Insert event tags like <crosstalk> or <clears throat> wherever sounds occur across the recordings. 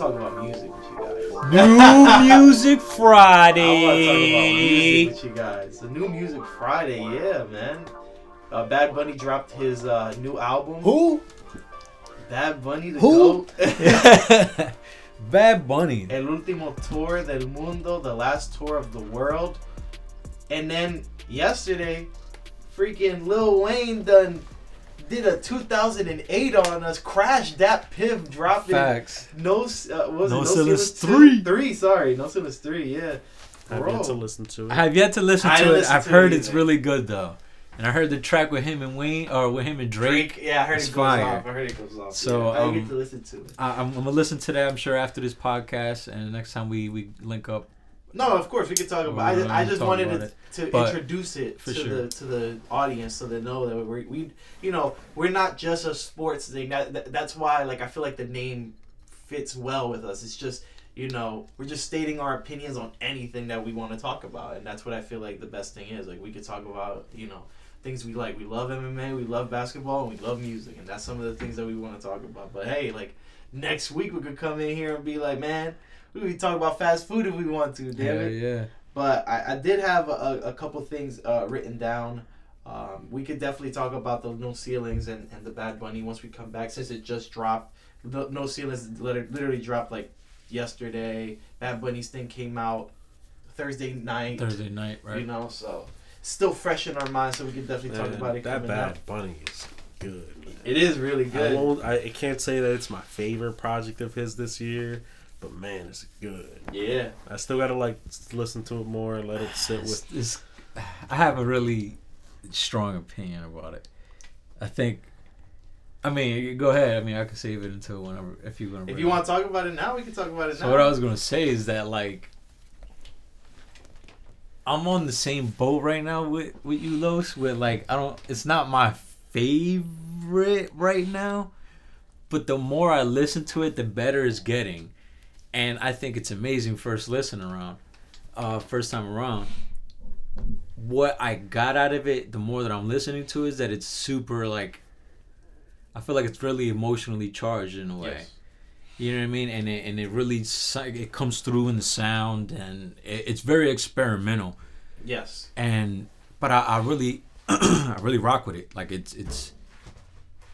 want to talk about music with you guys. New Music <laughs> I want to talk about Friday. music with you guys. The new music Friday, yeah, man. Uh, Bad Bunny dropped his uh, new album. Who? Bad Bunny, the Who? GOAT. <laughs> Bad Bunny. El último tour del mundo, the last tour of the world. And then yesterday, freaking Lil Wayne done did a 2008 on us. Crash that piv dropping. Facts. No, s- uh, was No it? Ceilings two? three. Three, sorry. No Ceilings 3, yeah. I've yet to listen to it. I have yet to listen I to didn't it. listen I've to heard it it's really good though, and I heard the track with him and Wayne, or with him and Drake. Yeah, I heard It's it goes fire. off. I heard it goes off. So, yeah. I didn't um, get to listen to it. I, I'm, I'm gonna listen to that. I'm sure after this podcast, and next time we we link up. No, of course we could talk about. I, We're I just wanted to, to But- introduce it to sure. the to the audience so they know that we we you know we're not just a sports thing. That, that that's why like I feel like the name fits well with us. It's just you know we're just stating our opinions on anything that we want to talk about, and that's what I feel like the best thing is. Like we could talk about you know things we like. We love MMA, we love basketball, and we love music, and that's some of the things that we want to talk about. But hey, like next week we could come in here and be like, man, we could talk about fast food if we want to. Damn yeah, it. yeah. But I, I did have a, a couple things uh, written down. Um, we could definitely talk about the No Ceilings and, and the Bad Bunny once we come back since it just dropped. The No Ceilings literally, literally dropped like yesterday. Bad Bunny's thing came out Thursday night. Thursday night, right? You know, so still fresh in our minds, so we could definitely talk about it that coming Bad up. Bunny is good. man. It is really I, good. won't, I, I can't say that it's my favorite project of his this year, but man, it's good. Yeah. I still gotta like listen to it more and let it sit It's, with. it's, I have a really strong opinion about it. I think. I mean, go ahead. I mean, I can save it until whenever if you want. If you want to talk about it now, we can talk about it So now. what I was gonna say is that like I'm on the same boat right now with with you, Los. With like I don't, it's not my favorite right now, but the more I listen to it, the better it's getting, and I think it's amazing first listen around, uh, first time around. What I got out of it, the more that I'm listening to, is that it's super like. I feel like it's really emotionally charged in a way. Yes. You know what I mean? And it, and it really it comes through in the sound, and it, it's very experimental. Yes. And but I, I really <clears throat> I really rock with it. Like it's it's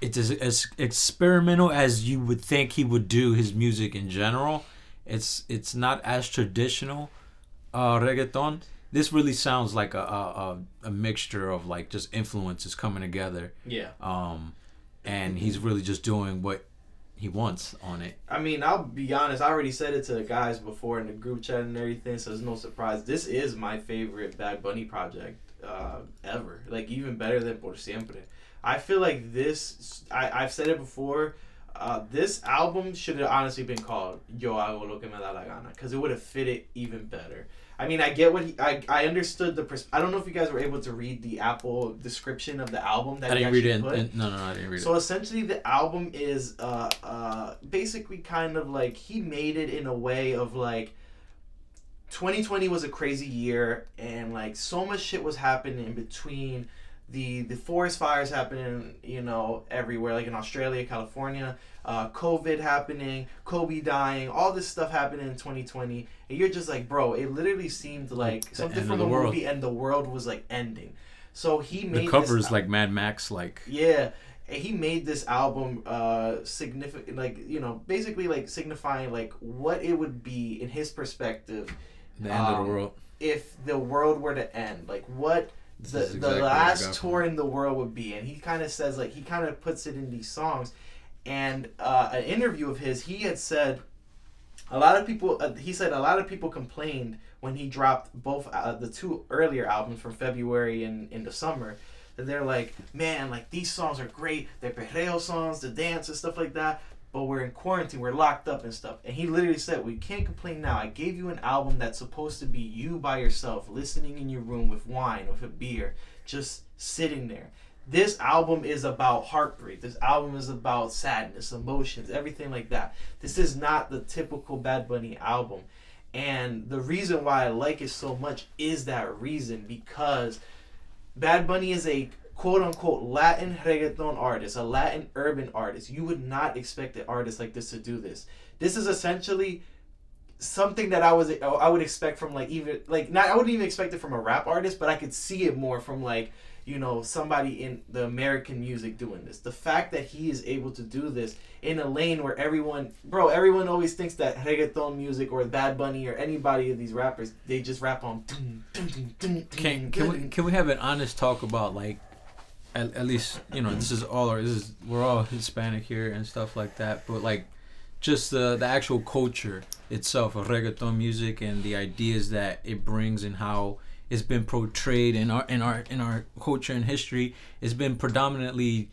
it's as, as experimental as you would think he would do his music in general. It's it's not as traditional uh, reggaeton. This really sounds like a, a a mixture of like just influences coming together. Yeah. Um, and he's really just doing what he wants on it. I mean, I'll be honest. I already said it to the guys before in the group chat and everything, so it's no surprise. This is my favorite Bad Bunny project uh, ever. Like even better than Por Siempre. I feel like this. I I've said it before. Uh, this album should have honestly been called Yo Hago Lo Que Me Da La Gana because it would have fit it even better. I mean, I get what he. I, I understood the. Pers- I don't know if you guys were able to read the Apple description of the album that I didn't read it. In, put. in, no, no, no, I didn't read So it. So essentially, the album is uh, uh, basically kind of like he made it in a way of like 2020 was a crazy year, and like so much shit was happening in between the the forest fires happening, you know, everywhere, like in Australia, California, uh, COVID happening, Kobe dying, all this stuff happening in 2020, and you're just like, bro, it literally seemed like the something from of the world. movie, and the world was like ending. So he made The cover this like Mad Max, like yeah, he made this album uh significant, like you know, basically like signifying like what it would be in his perspective the end of Um, the world. if the world were to end. Like what the the exactly I last tour in the world would be, and he kind of says like he kind of puts it in these songs. And uh, an interview of his, he had said a lot of people. Uh, he said a lot of people complained when he dropped both uh, the two earlier albums from February and in the summer. That they're like, man, like these songs are great. They're perreo songs, the dance and stuff like that. But we're in quarantine, we're locked up and stuff. And he literally said, "We can't complain now. I gave you an album that's supposed to be you by yourself, listening in your room with wine, with a beer, just sitting there." This album is about heartbreak. This album is about sadness, emotions, everything like that. This is not the typical Bad Bunny album. And the reason why I like it so much is that reason because Bad Bunny is a quote unquote Latin reggaeton artist, a Latin urban artist, you would not expect an artist like this to do this. This is essentially something that I was I would expect from like even like not I wouldn't even expect it from a rap artist, but I could see it more from like you know somebody in the American music doing this. The fact that he is able to do this in a lane where everyone, bro, everyone always thinks that reggaeton music or Bad Bunny or anybody of these rappers, they just rap on. Can can we can we have an honest talk about like at, at least you know this is all our this is we're all Hispanic here and stuff like that, but like just the the actual culture itself of reggaeton music and the ideas that it brings and how it's been portrayed in our in our in our culture and history. It's been predominantly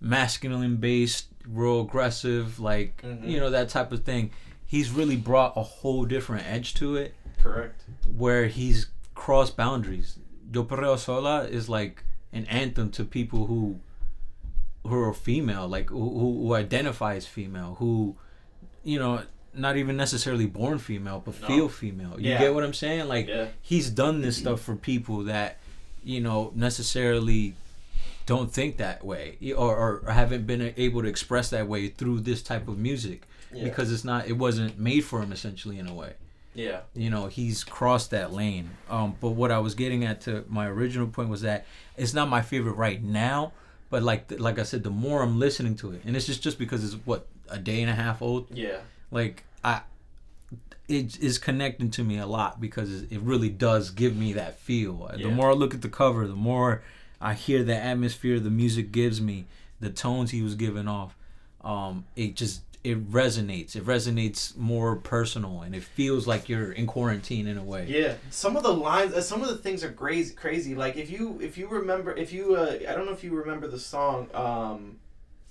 masculine based, real aggressive, like Mhm. you know that type of thing. He's really brought a whole different edge to it, Correct. where he's crossed boundaries. Yo Perreo Sola is like an anthem to people who who are female, like who, who identify as female, who you know not even necessarily born female, but No. feel female. You Yeah. get what I'm saying? Like Yeah. he's done this stuff for people that you know necessarily don't think that way or, or haven't been able to express that way through this type of music Yeah. because it's not it wasn't made for him essentially in a way Yeah. you know he's crossed that lane um but what i was getting at to my original point was that it's not my favorite right now but like like i said the more i'm listening to it and it's just just because it's what a day and a half old Yeah. like i it is connecting to me a lot because it really does give me that feel Yeah. the more i look at the cover the more i hear the atmosphere the music gives me the tones he was giving off um it just it resonates it resonates more personal and it feels like you're in quarantine in a way Yeah, some of the lines, uh, some of the things are crazy. Crazy. Like if you if you remember, if you uh, I don't know if you remember the song. Um,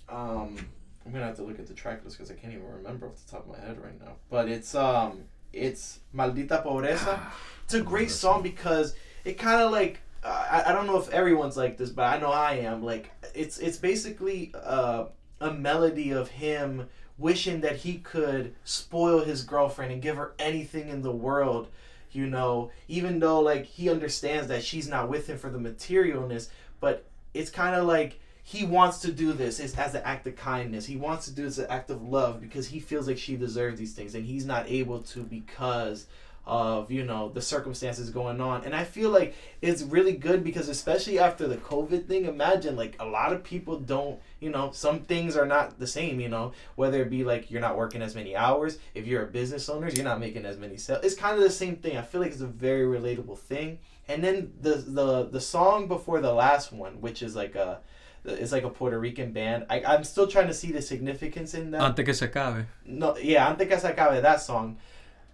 um, I'm gonna have to look at the track list because I can't even remember off the top of my head right now. But it's um, it's Maldita Pobreza. It's a great song because it kind of like uh, I, I don't know if everyone's like this, but I know I am. Like it's it's basically uh, a melody of him wishing that he could spoil his girlfriend and give her anything in the world you know even though like he understands that she's not with him for the materialness but it's kind of like he wants to do this as, as an act of kindness. He wants to do this as an act of love because he feels like she deserves these things and he's not able to because of you know the circumstances going on and i feel like it's really good because especially after the covid thing imagine like a lot of people don't you know some things are not the same you know whether it be like you're not working as many hours if you're a business owner you're not making as many sales it's kind of the same thing i feel like it's a very relatable thing and then the the the song before the last one which is like a it's like a Puerto Rican band. I, I'm still trying to see the significance in that. Ante que se acabe. No, yeah, Ante que se acabe, that song.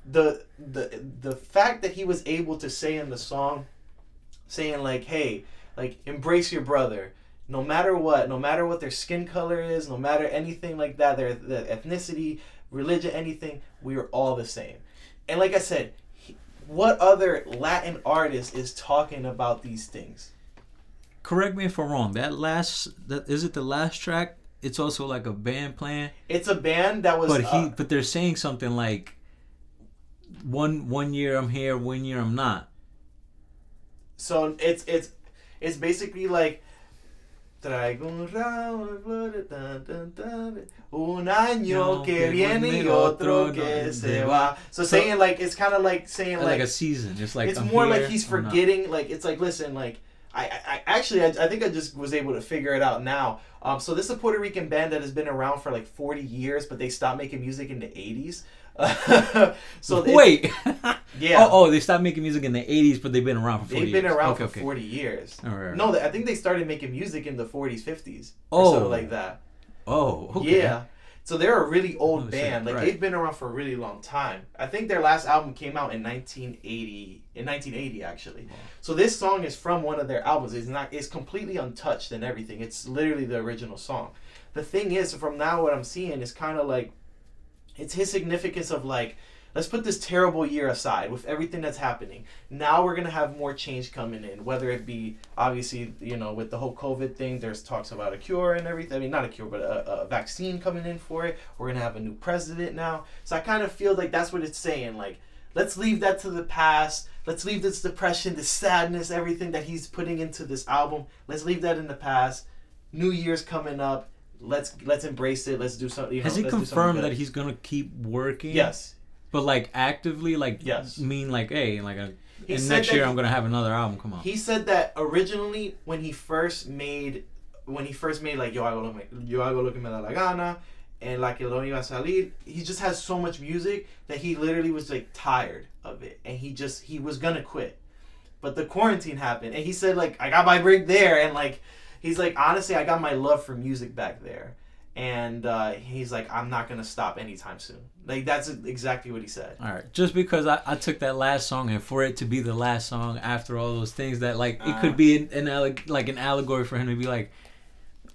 The the the fact that he was able to say in the song, saying like, "Hey, like embrace your brother, no matter what, no matter what their skin color is, no matter anything like that, their the ethnicity, religion, anything, we are all the same." And like I said, he, what other Latin artist is talking about these things? Correct me if I'm wrong. That last, that is it. The last track. It's also like a band playing, It's a band that was. but he, uh, but they're saying something like, one one year I'm here, one year I'm not. So it's it's it's basically like Traigo un ramo de flores, tan, tan, tan, un año No, que viene y otro que no se va. So, So- saying like it's kind of like saying like, like, a season. It's like it's I'm more like he's forgetting. Like it's like listen, like I, I, actually I, I think I just was able to figure it out now. Um, so this is a Puerto Rican band that has been around for like forty years, but they stopped making music in the eighties. <laughs> so Wait. <laughs> yeah. Oh, oh, they stopped making music in the '80s, but they've been around for 40 They've been years. around okay, for okay. 40 years. All right, No, I think they started making music in the 40s, 50s. Oh. Or something like that. Oh, okay. Yeah. So they're a really oh, old Oh, shit, band. Like right. they've been around for a really long time. I think their last album came out in 1980. In 1980, actually. So this song is from one of their albums. It's not. It's completely untouched and everything. It's literally the original song. The thing is, from now what I'm seeing is kind of like, it's his significance of like, let's put this terrible year aside with everything that's happening. Now we're gonna have more change coming in, whether it be obviously you know with the whole COVID thing. There's talks about a cure and everything. I mean, not a cure, but a, a vaccine coming in for it. We're gonna have a new president now. So I kind of feel like that's what it's saying. Like, let's leave that to the past. Let's leave this depression, this sadness, everything that he's putting into this album. Let's leave that in the past. New Year's coming up. Let's let's embrace it. Let's do something. You know, Has he confirmed that he's gonna keep working? Yes. But like actively, like Yes. mean like, hey, like a, He and next year he- I'm gonna have another album come out. He said that originally when he first made when he first made like Yo hago lo, me- Yo hago lo que me da la gana and like El iba a salir, he just has so much music that he literally was like tired of it and he just he was gonna quit. But the quarantine happened and he said like I got my break there and like he's like honestly I got my love for music back there. And uh, he's like, I'm not gonna stop anytime soon. Like that's exactly what he said. All right, just because I, I took that last song and for it to be the last song after all those things that like it Uh. could be an, an alleg- like an allegory for him to be like,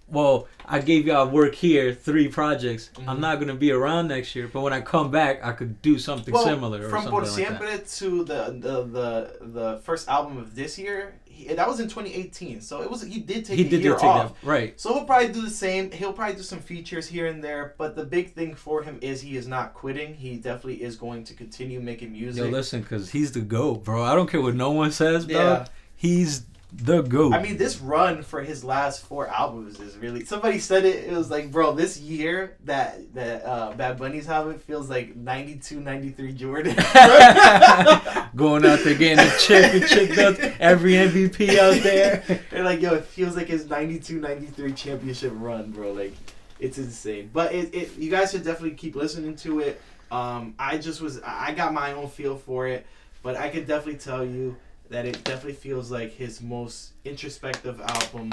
well, I gave y'all work here, three projects. I'm Mhm. not gonna be around next year, but when I come back, I could do something Well, similar or from something Por like that. Siempre to the, the the the first album of this year, he, that was in 2018. So it was he did take He a did, year did take off. that right. So he'll probably do the same. He'll probably do some features here and there. But the big thing for him is he is not quitting. He definitely is going to continue making music. Yo, listen, cause he's the goat, bro. I don't care what no one says, bro. Yeah. He's the goat. I mean, this run for his last four albums is really. Somebody said it. It was like, bro, this year that that uh, Bad Bunny's having feels like 92, 93 Jordan. <laughs> <laughs> <laughs> Going out there getting the championship belts, every MVP out there. <laughs> They're like, yo, it feels like his 92 93 championship run, bro. Like, it's insane. But it, it you guys should definitely keep listening to it. Um, I just was, I got my own feel for it, but I could definitely tell you that it definitely feels like his most introspective album,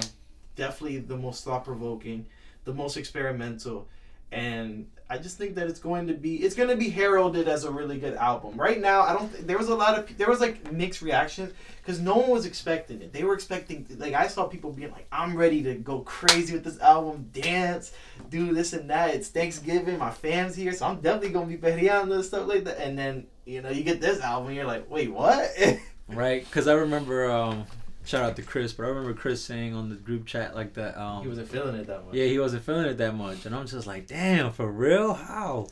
definitely the most thought provoking, the most experimental. And I just think that it's going to be it's going to be heralded as a really good album. Right now, I don't. Th- there was a lot of there was like mixed reactions because no one was expecting it. They were expecting like I saw people being like, "I'm ready to go crazy with this album, dance, do this and that. It's Thanksgiving, my fans here, so I'm definitely gonna be perreando and stuff like that." And then you know you get this album, you're like, "Wait, what?" <laughs> Right, because I remember, um, shout out to Chris, but I remember Chris saying on the group chat like that. Um, he wasn't feeling it that much. yeah, he wasn't feeling it that much, and I'm just like, damn, for real? How?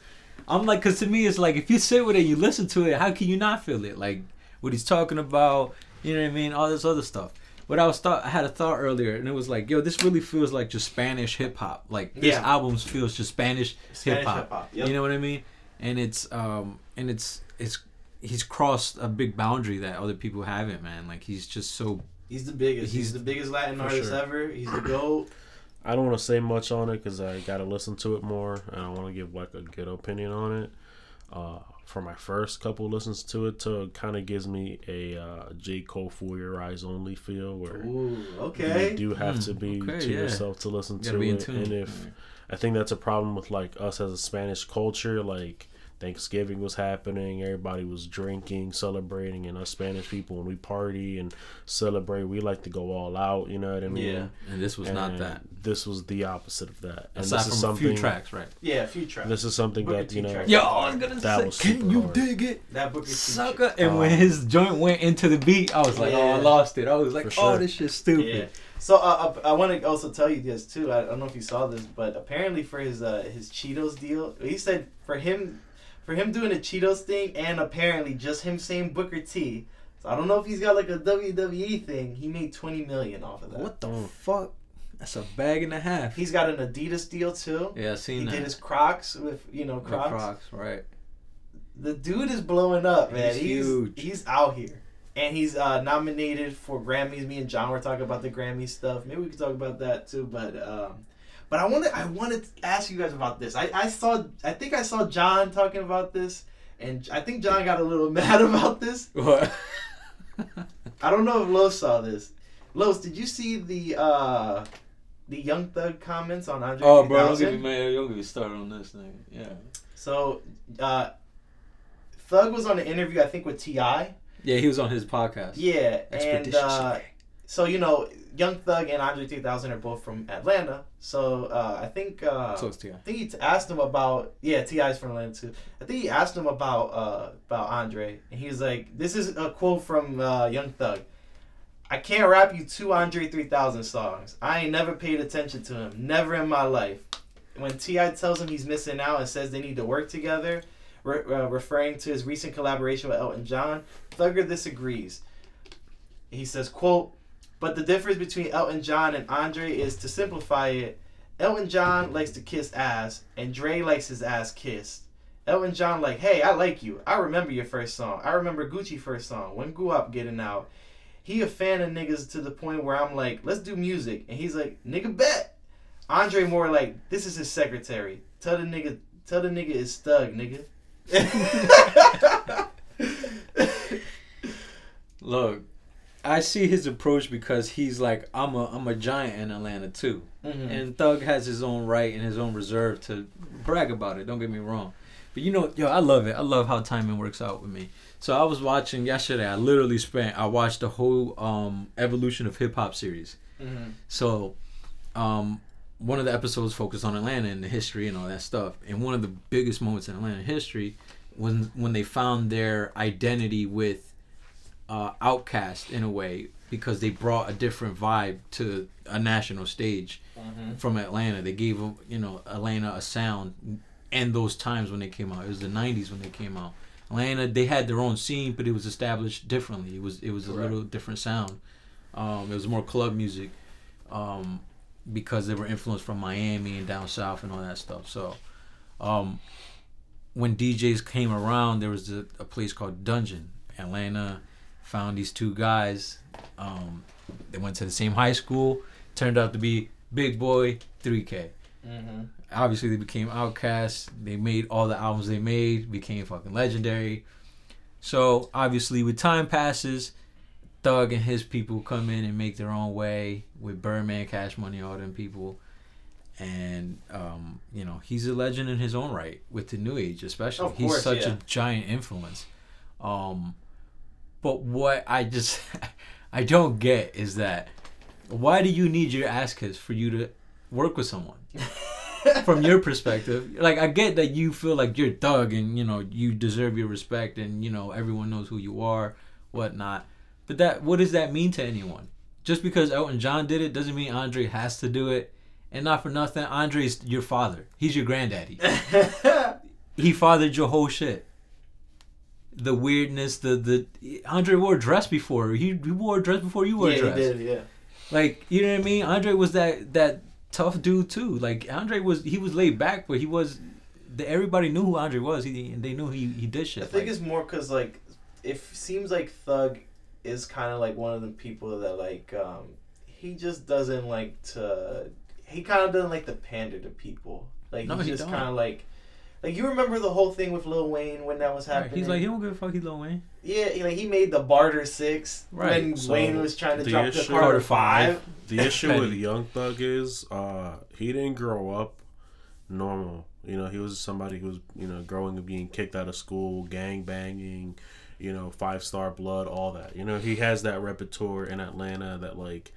I'm like, cause to me, it's like if you sit with it, you listen to it, how can you not feel it? Like what he's talking about, you know what I mean? All this other stuff. But I was thought I had a thought earlier, and it was like, yo, this really feels like just Spanish hip hop. Like this Yeah. album feels just Spanish, Spanish hip hop. yep. You know what I mean? And it's um and it's it's he's crossed a big boundary that other people haven't, man. Like he's just so He's the biggest. He's, He's- the biggest Latin artist sure. ever. He's the goat. <clears throat> I don't want to say much on it because I got to listen to it more, and I want to give like a good opinion on it. Uh, for my first couple listens to it, to kind of gives me a uh, J Cole for your eyes only feel, where Ooh, you do have Mm, to be okay, to yeah. yourself to listen gotta to be in it, and if I think that's a problem with like us as a Spanish culture, like. Thanksgiving was happening, everybody was drinking, celebrating, and us Spanish people when we party and celebrate, we like to go all out. You know what I mean? Yeah. and this was not that. This was the opposite of that. And Aside this is from a few something. tracks, right? Yeah, a few tracks. This is something Booker that T you know. track. Yo, I was gonna That say, was can you hard. dig it, that book is sucker? And when Oh. his joint went into the beat, I was like, oh, I lost it. I was like, For oh, this shit's stupid. Yeah. So uh, uh, I want to also tell you this too. I don't know if you saw this, but apparently for his uh, his Cheetos deal, he said for him for him doing a Cheetos thing, and apparently just him saying Booker T. So I don't know if he's got like a WWE thing. He made twenty million off of that. What the fuck? That's a bag and a half. He's got an Adidas deal too. yeah, I He seen that. did his Crocs with you know The Crocs. Crocs, right? The dude is blowing up, man. He's He's huge. He's out here, and he's uh, nominated for Grammys. Me and John were talking about the Grammy stuff. Maybe we could talk about that too. But um, but I wanted I wanted to ask you guys about this. I, I saw I think I saw John talking about this, and I think John got a little <laughs> mad about this. What? I don't know if Los saw this. Los, did you see the uh, the Young Thug comments on Andre? oh, bro, don't 3000? get me mad. Don't get me started on this thing. Yeah. So, uh, Thug was on an interview, I think, with Ti. Yeah, he was on his podcast. Yeah, and uh, so you know, Young Thug and Andre 3000 are both from Atlanta. So uh, I think uh, So it's T.I. I think he t- asked him about yeah, T.I.'s from Atlanta too. I think he asked him about uh, about Andre, and he was like, "This is a quote from uh, Young Thug." I can't rap you two Andre 3000 songs. I ain't never paid attention to him. Never in my life. When T.I. tells him he's missing out and says they need to work together, re- uh, referring to his recent collaboration with Elton John. Thugger disagrees. He says, "quote But the difference between Elton John and Andre is to simplify it. Elton John likes to kiss ass, and Dre likes his ass kissed. Elton John like, hey, I like you. I remember your first song. I remember Gucci first song. When grew up getting out. He a fan of niggas to the point where I'm like, let's do music, and he's like, nigga bet. Andre more like, this is his secretary. Tell the nigga, tell the nigga is thug, nigga. <laughs> Look, I see his approach because he's like, I'm a I'm a giant in Atlanta too, Mhm. and Thug has his own right and his own reserve to brag about it. Don't get me wrong, but you know, yo, I love it. I love how timing works out with me. So I was watching yesterday. I literally spent. I watched the whole um, evolution of hip hop series. Mhm. So, um, one of the episodes focused on Atlanta and the history and all that stuff. And one of the biggest moments in Atlanta history when when they found their identity with uh, OutKast in a way because they brought a different vibe to a national stage Mhm. from Atlanta. They gave you know Atlanta a sound, and those times when they came out, it was the '90s when they came out. Atlanta, they had their own scene, but it was established differently. It was it was a little different sound. Um, it was more club music, um, because they were influenced from Miami and down south and all that stuff. So, um, when DJs came around, there was a, a place called Dungeon. Atlanta found these two guys. Um, they went to the same high school. Turned out to be Big Boi 3K. Mhm. Obviously, they became outcasts. They made all the albums they made, became fucking legendary. So, obviously, with time passes, Thug and his people come in and make their own way with Birdman, Cash Money, all them people. And, um, you know, he's a legend in his own right with the new age, especially. Of he's such yeah. a giant influence. Um, but what I just, <laughs> I don't get is that why do you need your ass kissed for you to work with someone? <laughs> from your perspective like i get that you feel like you're thug and you know you deserve your respect and you know everyone knows who you are whatnot. But that what does that mean to anyone? Just because elton john did it doesn't mean andre has to do it. And not for nothing andre's your father. He's your granddaddy. <laughs> He fathered your whole shit the weirdness the the andre wore a dress before he, he wore a dress before you wore yeah, a he dress did. Yeah. like you know what I mean? Andre was that that tough dude too. Like Andre was he was laid back, but he was. The, everybody knew who Andre was. He and they knew he he did shit. I think like- it's more because like it seems like Thug is kind of like one of the people that like um he just doesn't like to he kind of doesn't like to pander to people. Like No, he's he just kind of like like you remember the whole thing with Lil Wayne when that was Right, happening. he's like he don't give a fuck. He Lil Wayne. yeah, he- like he made the barter six Right. when So, Wayne was trying to the drop the issue- Carter Carter five. five. The issue with Young Thug is uh, he didn't grow up normal. You know, he was somebody who was you know growing and being kicked out of school, gang banging, you know, five star blood, all that. You know, he has that repertoire in Atlanta that like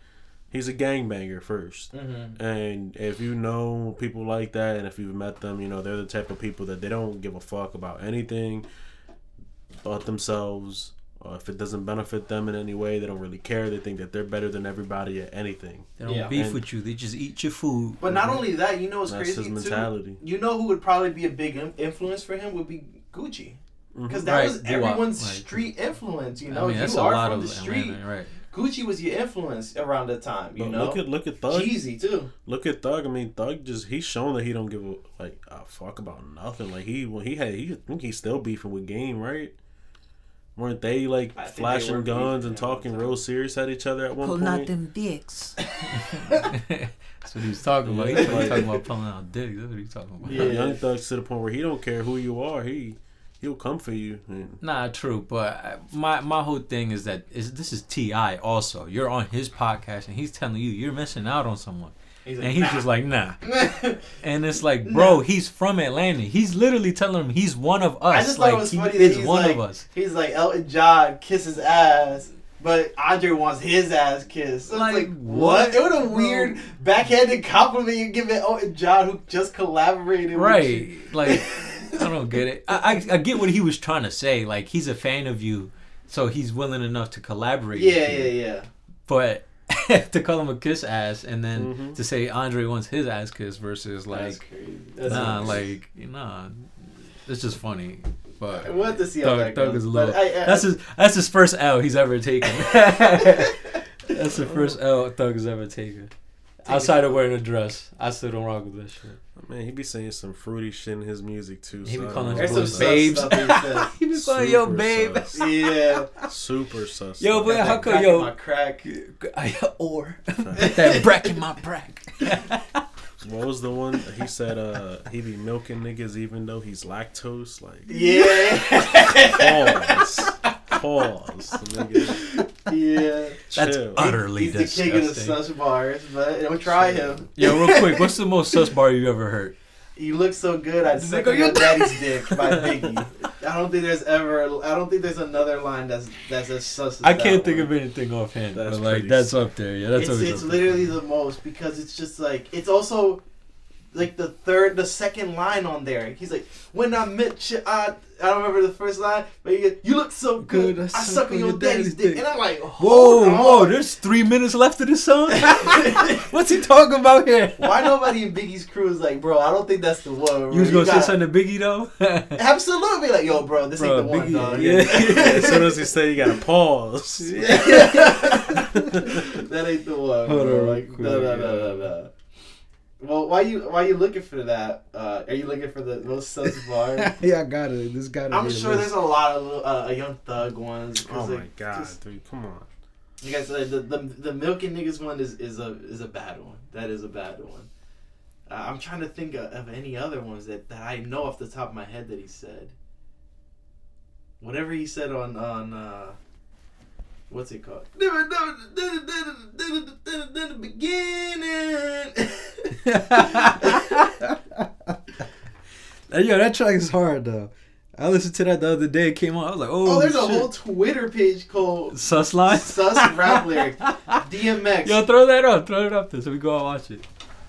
he's a gangbanger 1st Mm-hmm. And if you know people like that, and if you've met them, you know they're the type of people that they don't give a fuck about anything but themselves. Uh, if it doesn't benefit them in any way, they don't really care. They think that they're better than everybody at anything. They don't Yeah. beef And- with you. They just eat your food. But not only that, you know what's That's crazy his too. mentality. You know who would probably be a big influence for him would be Gucci. Because Mhm. that Right, was everyone's like- street influence, you know. I mean, if that's you a are lot from of the street, Atlanta, right? Gucci was your influence around the time, you But know. look at look at Thug. Jeezy too. Look at Thug. I mean, Thug just he's shown that he don't give a like a fuck about nothing. Like he when he had he I think he's still beefing with Game, right? Weren't they like I think they flashing guns and talking real serious at each other at one point? Pulling out them dicks. <laughs> That's what he was talking about. He was talking about pulling out dicks. That's what he's talking about. Yeah. Young Thug's to the point where he don't care who you are. He he'll come for you. And Nah, true, but my my whole thing is that is this is T.I. also. You're on his podcast and he's telling you you're missing out on someone, He's and he's "Nah." just like nah. <laughs> And it's like, bro, he's from Atlanta. He's literally telling him he's one of us. I just like thought it was he funny that is he's one like, of us. he's like Elton John kisses ass, but Andre wants his ass kissed. So Like, it's like what? what, It was a bro? weird backhanded compliment you give it Elton John, who just collaborated. with Right? you. Like <laughs> I don't get it. I, I I get what he was trying to say. Like he's a fan of you, so he's willing enough to collaborate. yeah, with you. yeah, yeah. But <laughs> to call him a kiss ass and then Mhm. to say Andre wants his ass kissed versus like nah, crazy. like nah. it's just funny. But We'll have to see how Thug, that Thug goes, is a little. I- I- that's his. That's his first L he's ever taken. <laughs> that's the first L Thug has ever taken. Outside of wearing a dress, I still don't rock with that shit. Man, he be saying some fruity shit in his music too. He be so I calling don't his know There's some about boys sus babes. stuff he says. <laughs> he be calling yo Super babe. sus. <laughs> Yeah. Super sus. Yo, stuff. but how come crack yo- my crack. <laughs> I, or that brack in my brack. What was the one he said? Uh, he be milking niggas even though he's lactose. Like Yeah. Pause, pause, <laughs> nigga. yeah. That's Chill. utterly He's the king of the disgusting. sus bars, but don't try him. Yo, real quick, <laughs> what's the most sus bar you ever heard? You look so good, I'd Does suck oh, on your daddy's dick by <laughs> Biggie. I don't think there's ever. I don't think there's another line that's that's as sus. As I that can't think one. of anything offhand, That's but like that's up there. Yeah, that's it's always it's up there. literally the most because it's just like it's also like the third, the second line on there. He's like, "When I met you, I I don't remember the first line, but you, you look so good. I, suck on your daddy's dick. and I'm like, Whoa, "Hold whoa! on. There's three minutes left of this song. <laughs> What's he talking about here? Why nobody in Biggie's crew is like, bro? I don't think that's the one. You was bro. gonna say got- something to Biggie though? <laughs> Absolutely, like, yo, bro, this Bro, ain't the one, Biggie, dog. <laughs> yeah. as soon as he said you gotta pause. that ain't the one. Hold bro. on, Like, no, no, no, no, no. Well, why you why you looking for that? Uh, are you looking for the most sus bar? <laughs> yeah, I got it. This got I'm sure there's a lot of little, uh, young thug ones. Oh my like, god, just- dude, come on. you guys, uh, the, the the milking niggas one is, is a is a bad one. That is a bad one. Uh, I'm trying to think of, of any other ones that, that I know off the top of my head that he said. Whatever he said on on uh, what's it called? Never know the beginning. Hey, Yo, that track is hard though. I listened to that the other day. It came on. I was like, oh, Oh, there's a whole Twitter page called sus line. Sus Rap Lyrics. <laughs> DMX. Yo, throw that up. Throw it up there so we go and watch it.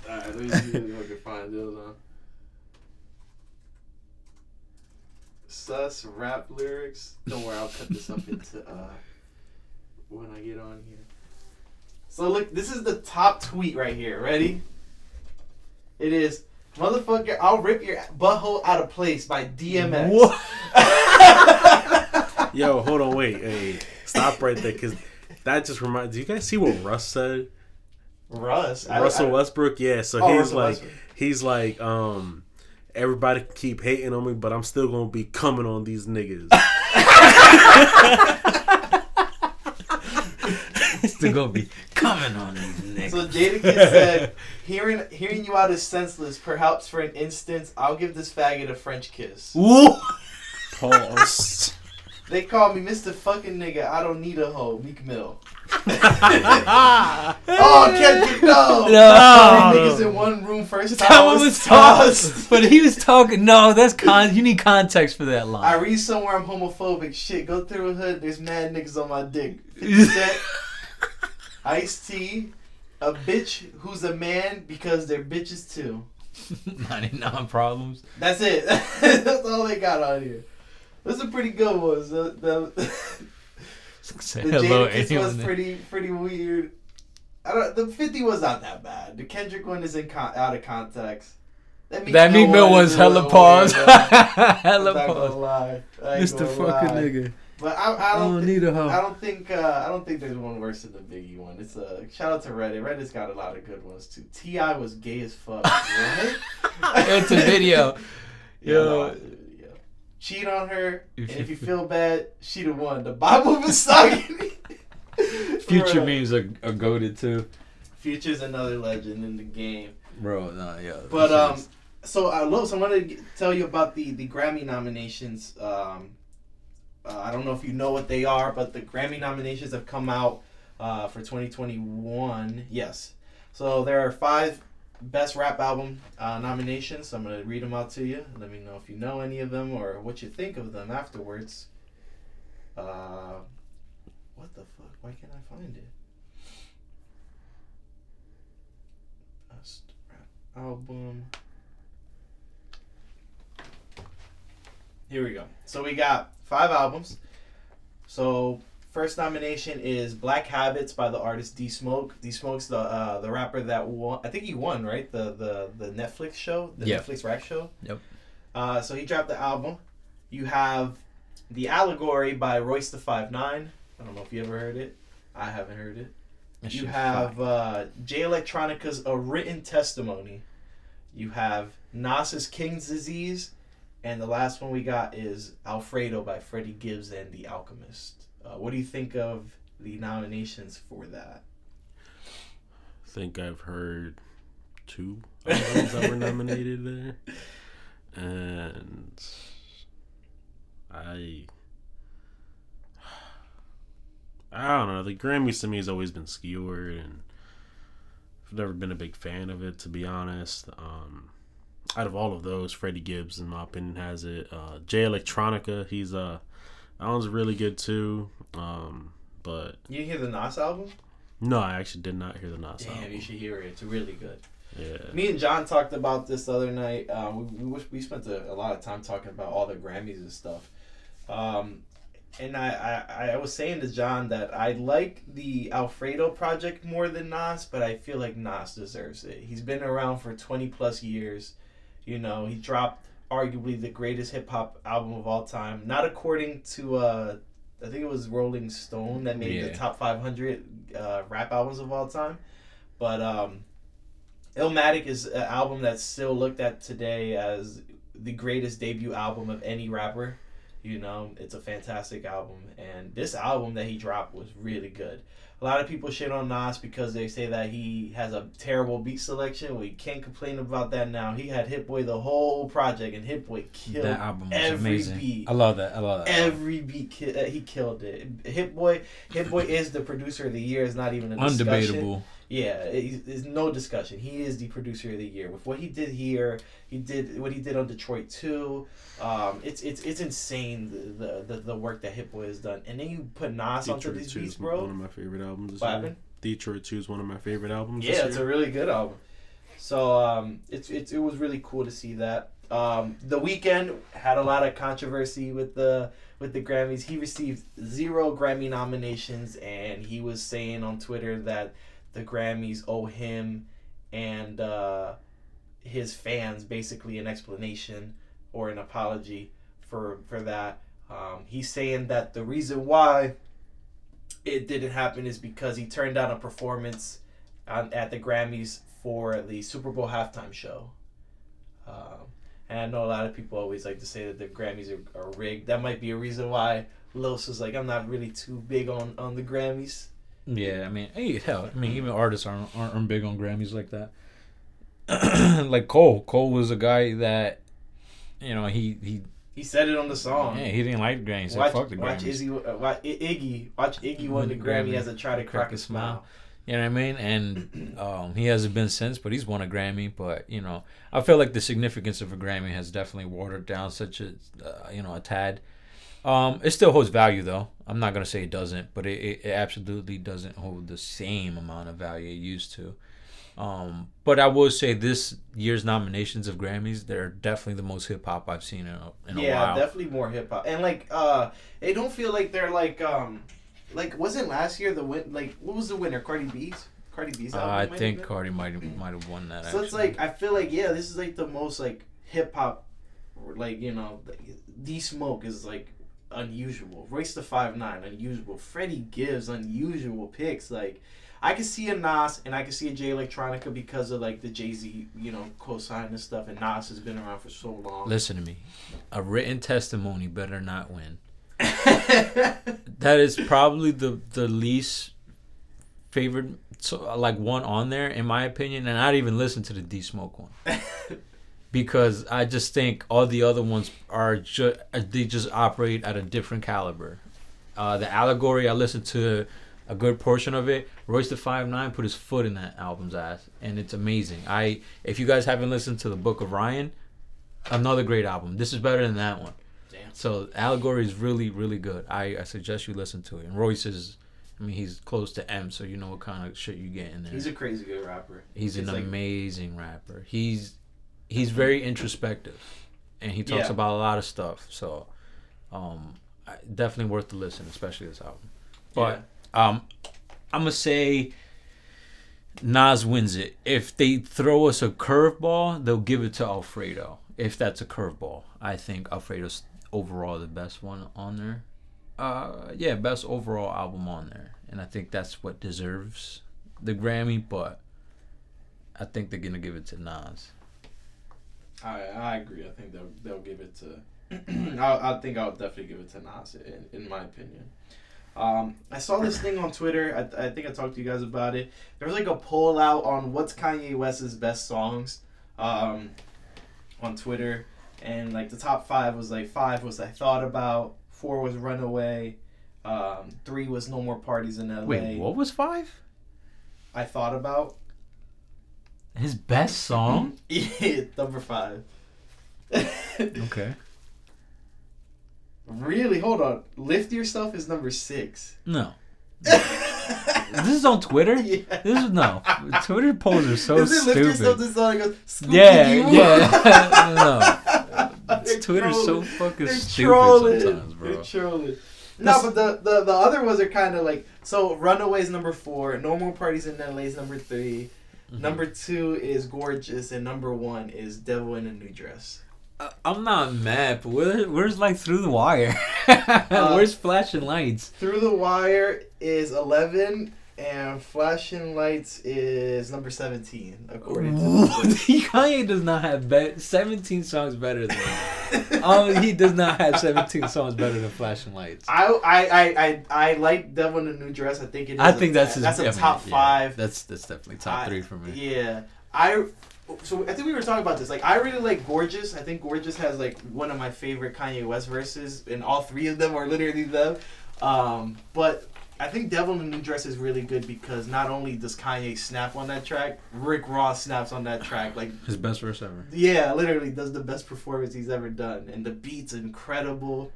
Alright, let me see if I can find it. Hold on. Sus rap lyrics. Don't worry, I'll cut this up into uh when I get on here. So look, this is the top tweet right here. Ready? It is motherfucker. I'll rip your butthole out of place by DMX. What? <laughs> Yo, hold on, wait, hey, stop right there, cause that just reminds. Do you guys see what Russ said? Russ. I- Russell I- Westbrook, yeah. So Oh, he's Russell like, Westbrook. he's like, um, everybody keep hating on me, but I'm still gonna be coming on these niggas. <laughs> <laughs> <laughs> Still gonna be coming on these niggas. So Jadakiss said, "Hearing hearing you out is senseless. Perhaps for an instant, I'll give this faggot a French kiss." Ooh. Pause. <laughs> They call me Mr. Fucking Nigga. I don't need a hoe. Meek Mill. <laughs> oh, Kendrick, no. No. Three niggas in one room first time. That one was tossed. But he was talking. No, that's con. You need context for that line. I read somewhere I'm homophobic. Shit, go through a hood. There's mad niggas on my dick. 50 Cent, Ice T, a bitch who's a man because they're bitches too. <laughs> Ninety-nine problems. That's it. <laughs> That's all they got on here. Those are pretty good ones. The, the, Say the hello, Jadakiss anyone was there. pretty pretty weird. I don't. The fifty was not that bad. The Kendrick one is in con- out of context. That That Meek Mill one one's hella pause. weird, <laughs> hella pause. lie. I ain't Mr. Fucking lie. nigga. But I, I I don't. don't thi- need a hoe. I don't think. Uh, I don't think there's one worse than the Biggie one. It's a shout out to Reddit. Reddit's got a lot of good ones too. T.I. was gay as fuck. <laughs> It's a video. <laughs> Yeah, Yo. no, it's. Cheat on her, If and you if you <laughs> feel bad, she the one. The Bible misogyny. Future Bro. memes are, are goaded too. Future's another legend in the game. Bro, no, yeah. But um, so I love. So I wanted to tell you about the the Grammy nominations. Um, uh, I don't know if you know what they are, but the Grammy nominations have come out uh, for 2021. Yes. So there are five best rap album uh, nominations. So I'm gonna read them out to you. Let me know if you know any of them or what you think of them afterwards. Uh, what the fuck? Why can't I find it? Best rap album. Here we go. So we got five albums. So first nomination is Black Habits by the artist D Smoke. D Smoke's the uh, the rapper that won. I think he won right the the the Netflix show, the. Netflix rap show. Yep. Uh, so he dropped the album. You have the Allegory by Royce the Five Nine. I don't know if you ever heard it. I haven't heard it. You have uh, Jay Electronica's A Written Testimony. You have Nas's King's Disease. And the last one we got is Alfredo by Freddie Gibbs and The Alchemist. Uh, what do you think of the nominations for that? I think I've heard two <laughs> albums that were nominated there, and I. I don't know. The Grammys to me has always been skewered, and I've never been a big fan of it, to be honest. Um, out of all of those, Freddie Gibbs, in my opinion, has it. Uh, Jay Electronica, he's uh, that one's really good too. Um, but You hear the Nas album? no, I actually did not hear the Nas Damn, album. you should hear it. It's really good. Yeah. Me and John talked about this the other night. Uh, we, we we spent a, a lot of time talking about all the Grammys and stuff. Um, and I, I, I was saying to John that I like the Alfredo project more than Nas, but I feel like Nas deserves it. He's been around for 20 plus years. You know, he dropped arguably the greatest hip hop album of all time. Not according to, uh, I think it was Rolling Stone that made the top 500 uh, rap albums of all time. But um, Illmatic is an album that's still looked at today as the greatest debut album of any rapper. You know, it's a fantastic album, and this album that he dropped was really good. A lot of people shit on Nas because they say that he has a terrible beat selection. We can't complain about that now. He had Hit Boy the whole project, and Hit Boy killed that album was every amazing. beat. I love that. I love that. every beat. Ki- uh, he killed it. Hit Boy, Hit Boy is the producer of the year. It's not even a discussion. Undebatable. Yeah, there's no discussion. He is the producer of the year with what he did here. He did what he did on Detroit too. Um, it's it's it's insane the, the the work that Hit Boy has done. And then you put Nas onto Detroit these beats, is one of my favorite albums this What year. happened? Detroit 2 is one of my favorite albums Yeah, it's a really good album. So um, it's it's it was really cool to see that. Um, the Weeknd had a lot of controversy with the with the Grammys. He received zero Grammy nominations, and he was saying on Twitter that the Grammys owe him and uh, his fans basically an explanation or an apology for for that. Um, he's saying that the reason why it didn't happen is because he turned down a performance on, at the Grammys for the Super Bowl halftime show. Um, and I know a lot of people always like to say that the Grammys are, are rigged. That might be a reason why Los is like, I'm not really too big on, on the Grammys. Yeah, I mean, hey, hell, I mean, even artists aren't aren't, big on Grammys like that. <clears throat> like Cole, Cole was a guy that, you know, he he He said it on the song. yeah, he didn't like the Grammys. He said, watch, fuck the watch Izzy, uh, watch Iggy, watch Iggy won the Grammy as a try to crack a smile. You know what I mean? And <clears throat> um, he hasn't been since, but he's won a Grammy. But you know, I feel like the significance of a Grammy has definitely watered down such a uh, you know a tad. Um, it still holds value though. I'm not gonna say it doesn't, but it, it, it absolutely doesn't hold the same amount of value it used to. Um, but I will say this year's nominations of Grammys, they're definitely the most hip hop I've seen in a, in a yeah, definitely more hip hop. And like, uh, they don't feel like they're like, um, like wasn't last year the win? Like, what was the winner? Cardi B's. Cardi B's. Uh, I think? Cardi might have might have won that. So it's like I feel like yeah, this is like the most like hip hop, like you know, D Smoke is like unusual. Royce the Five Nine unusual. Freddie Gibbs unusual picks. Like I can see a Nas and I can see a Jay Electronica because of like the Jay Z you know cosign and stuff. And Nas has been around for so long. Listen to me. A written testimony better not win. <laughs> That is probably the the least favorite so, like one on there in my opinion, and I'd even listen to the D Smoke one <laughs> because I just think all the other ones are just they just operate at a different caliber. Uh, the allegory, I listened to a good portion of it. Royce the Five Nine put his foot in that album's ass, and it's amazing. I if you guys haven't listened to the Book of Ryan, another great album. This is better than that one. Damn. So Allegory is really, really good. I, I suggest you listen to it. And Royce is, I mean, he's close to Em, so you know what kind of shit you get in there. He's a crazy good rapper. He's an like- amazing rapper. He's he's very introspective, and he talks Yeah. about a lot of stuff. So, um, definitely worth the listen, especially this album. But um, I'm gonna say Nas wins it. If they throw us a curveball, they'll give it to Alfredo. if that's a curveball. I think Alfredo's overall the best one on there. Uh, yeah, best overall album on there, and I think that's what deserves the Grammy. But I think they're gonna give it to Nas. I I agree. I think they'll they'll give it to. <clears throat> I I think I'll definitely give it to Nas in, in my opinion. Um, I saw this thing on Twitter. I, I think I talked to you guys about it. There was like a poll out on what's Kanye West's best songs um, on Twitter, and like the top five was like five was I thought about, four was Runaway, um, three was No More Parties in L.A. Wait, what was five? I thought about. His best song? yeah, number five. okay. <laughs> Really? Hold on. Lift yourself is number six. No. <laughs> this is on Twitter. Yeah. This is no. Twitter polls are so Is it lift yourself stupid. this song? It goes, "Scooby-Doo." Yeah, yeah. <laughs> no. They're Twitter's so fucking They're stupid trolling. sometimes, bro. They're trolling. No, but the, the, the other ones are kind of like so. Runaways number four. Normal parties in LA is number 3 Mhm. Number two is gorgeous, and number one is Devil in a New Dress. Uh, I'm not mad, but where, where's like through the wire? <laughs> Uh, where's flashing lights? Through the Wire is eleven, and Flashing Lights is number seventeen, according to. <laughs> Kanye does not have be- 17 songs better than. oh, <laughs> he does not have 17 songs better than Flashing Lights. I, I, I, I, I like Devil in a New Dress. I think it is. I think that's his, that's a I mean, top yeah, five. That's that's definitely top I- three for me. Yeah, I. So I think we were talking about this. Like, I really like "Gorgeous." I think "Gorgeous" has like one of my favorite Kanye West verses, and all three of them are literally them. Um, but I think "Devil in a New Dress" is really good because not only does Kanye snap on that track, Rick Ross snaps on that track. Like, His best verse ever. yeah, literally does the best performance he's ever done, and the beat's incredible.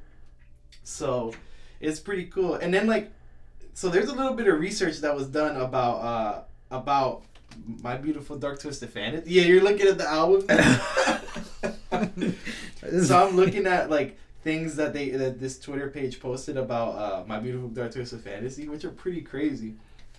So, it's pretty cool. And then like, so there's a little bit of research that was done about uh about my beautiful dark twisted fantasy. Yeah, you're looking at the album. <laughs> <laughs> so I'm looking at like things that they that this Twitter page posted about uh my beautiful dark twisted fantasy, which are pretty crazy.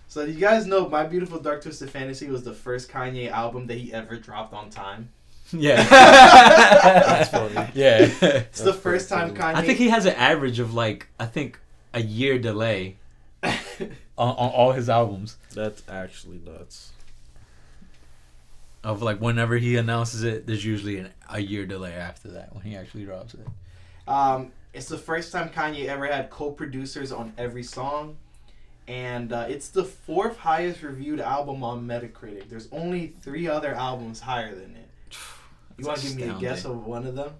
So you guys know my beautiful dark twisted fantasy was the first Kanye album that he ever dropped on time. Yeah. <laughs> That's funny. Yeah. It's the first time Kanye. I think he has an average of like I think a year delay <laughs> on, on all his albums That's actually nuts. of like whenever he announces it. There's usually an, a year delay after that when he actually drops it. Um, it's the first time Kanye ever had co-producers on every song, and uh, it's the fourth highest reviewed album on Metacritic. There's only three other albums higher than it. <sighs> You want to give me a guess of one of them?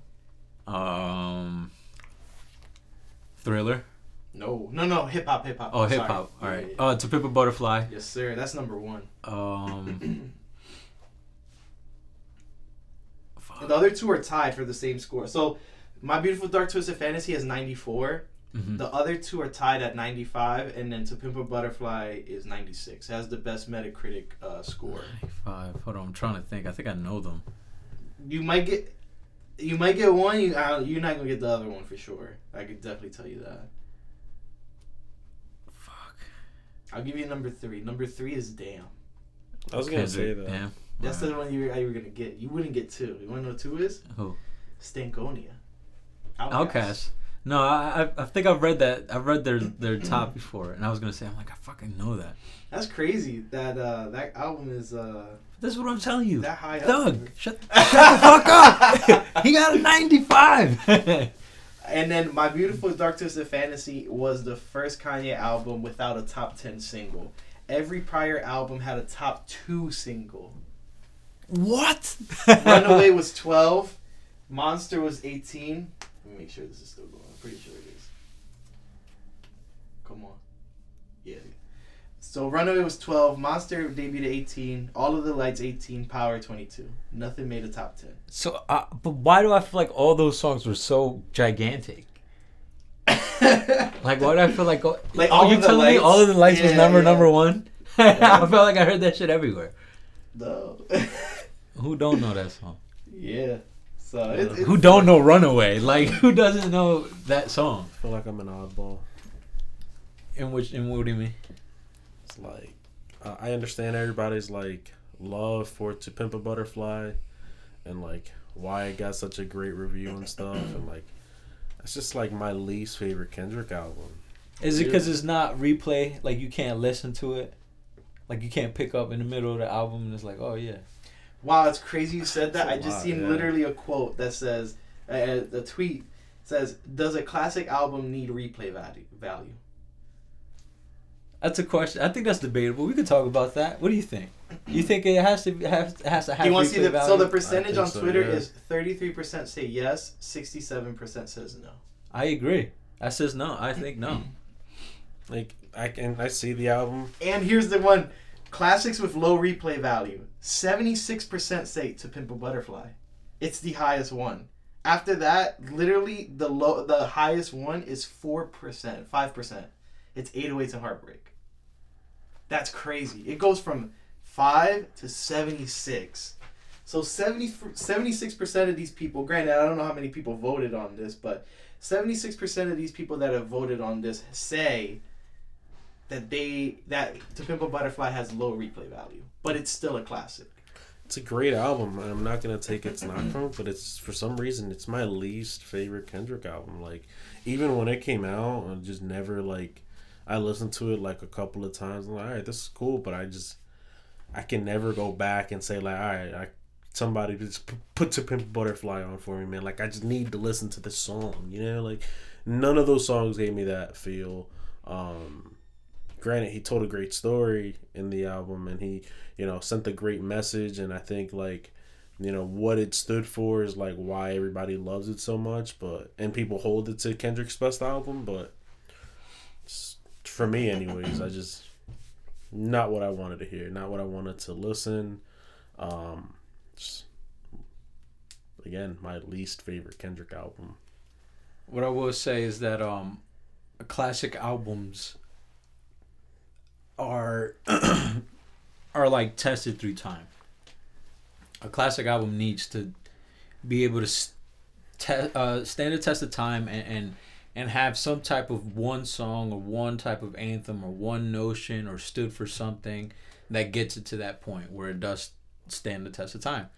Um, Thriller. No, no, no. Hip hop, hip hop. Oh, hip hop. All right. Yeah, yeah. Oh, To Pimp a Butterfly. Yes, sir. That's number one. Um. <clears throat> The other two are tied for the same score. So, My Beautiful Dark Twisted Fantasy has 94. mhm. The other two are tied at 95, and then To Pimp a Butterfly is 96. Has the best Metacritic uh, score. Five. Hold on, I'm trying to think. I think I know them. You might get, you might get one. You uh, you're not gonna get the other one for sure. I could definitely tell you that. Fuck. I'll give you number three. Number three is Damn. I was gonna say that. Yeah. That's the one you were, you were gonna get. You wouldn't get two. You wanna know what two is? Who? Stankonia. OutKast. No, I, I think I've read that. I've read their their <clears throat> top before, and I was gonna say I'm like I fucking know that. That's crazy. That uh, that album is uh, This is what I'm telling you. that high up. Thug, shut, shut the fuck up. <laughs> he got a 95. <laughs> And then My Beautiful Dark Twisted Fantasy was the first Kanye album without a top 10 single. Every prior album had a top 2 single. what? Runaway <laughs> was 12, Monster was 18. Me make sure this is still going. I'm pretty sure it is. Come on. Yeah. So Runaway was 12, Monster debuted at 18, All of the Lights 18, Power 22. Nothing made a top 10. So, uh, but why do I feel like all those songs were so gigantic? <laughs> Like, why do I feel like? Oh, Like, All you of the telling me Lights? all of the lights was number yeah. number one? <laughs> I felt like I heard that shit everywhere. no. Who don't know that song? <laughs> yeah. So it, it's, who don't know Runaway? Like, who doesn't know that song? I feel like I'm an oddball. In which, in what do you mean? It's like uh, I understand everybody's like love for To Pimp a Butterfly, and like why it got such a great review and stuff, and like it's just like my least favorite Kendrick album. Is it because it's not replay? Like you can't listen to it. Like you can't pick up in the middle of the album and it's like, oh yeah. Wow, it's crazy you said that. I just lot, seen yeah. literally a quote that says, uh, a tweet says, "Does a classic album need replay value?" Value. That's a question. I think that's debatable. We could talk about that. What do you think? You think it has to have has to have? Do you want to see replay the so the percentage on so, Twitter yeah. is thirty three percent say yes, sixty seven percent says no. I agree. I says no. I think no. Like I can I see the album. And here's the one: classics with low replay value. Seventy six percent say "To Pimp a Butterfly." It's the highest one. After that, literally the low, the highest one is four percent, five percent. It's 808s and Heartbreak. That's crazy. It goes from five to seventy six. So 76 percent of these people. Granted, I don't know how many people voted on this, but seventy six percent of these people that have voted on this say that they that To Pimp a Butterfly has low replay value, but it's still a classic. It's a great album. I'm not gonna take its knock from it, but it's for some reason it's my least favorite Kendrick album. Like even when it came out, I just never like I listened to it like a couple of times. I'm like, all right, this is cool, but I just I can never go back and say like, all right, I somebody just p- put to Pimp Butterfly on for me, man. Like I just need to listen to this song, you know? Like none of those songs gave me that feel. Um granted he told a great story in the album and he you know sent a great message and i think like you know what it stood for is like why everybody loves it so much but and people hold it to kendrick's best album but for me anyways i just not what i wanted to hear not what i wanted to listen um just, again my least favorite kendrick album. What I will say is that um, classic albums are <clears throat> are like tested through time. A classic album needs to be able to te- uh, stand the test of time and, and and have some type of one song or one type of anthem or one notion or stood for something that gets it to that point where it does stand the test of time.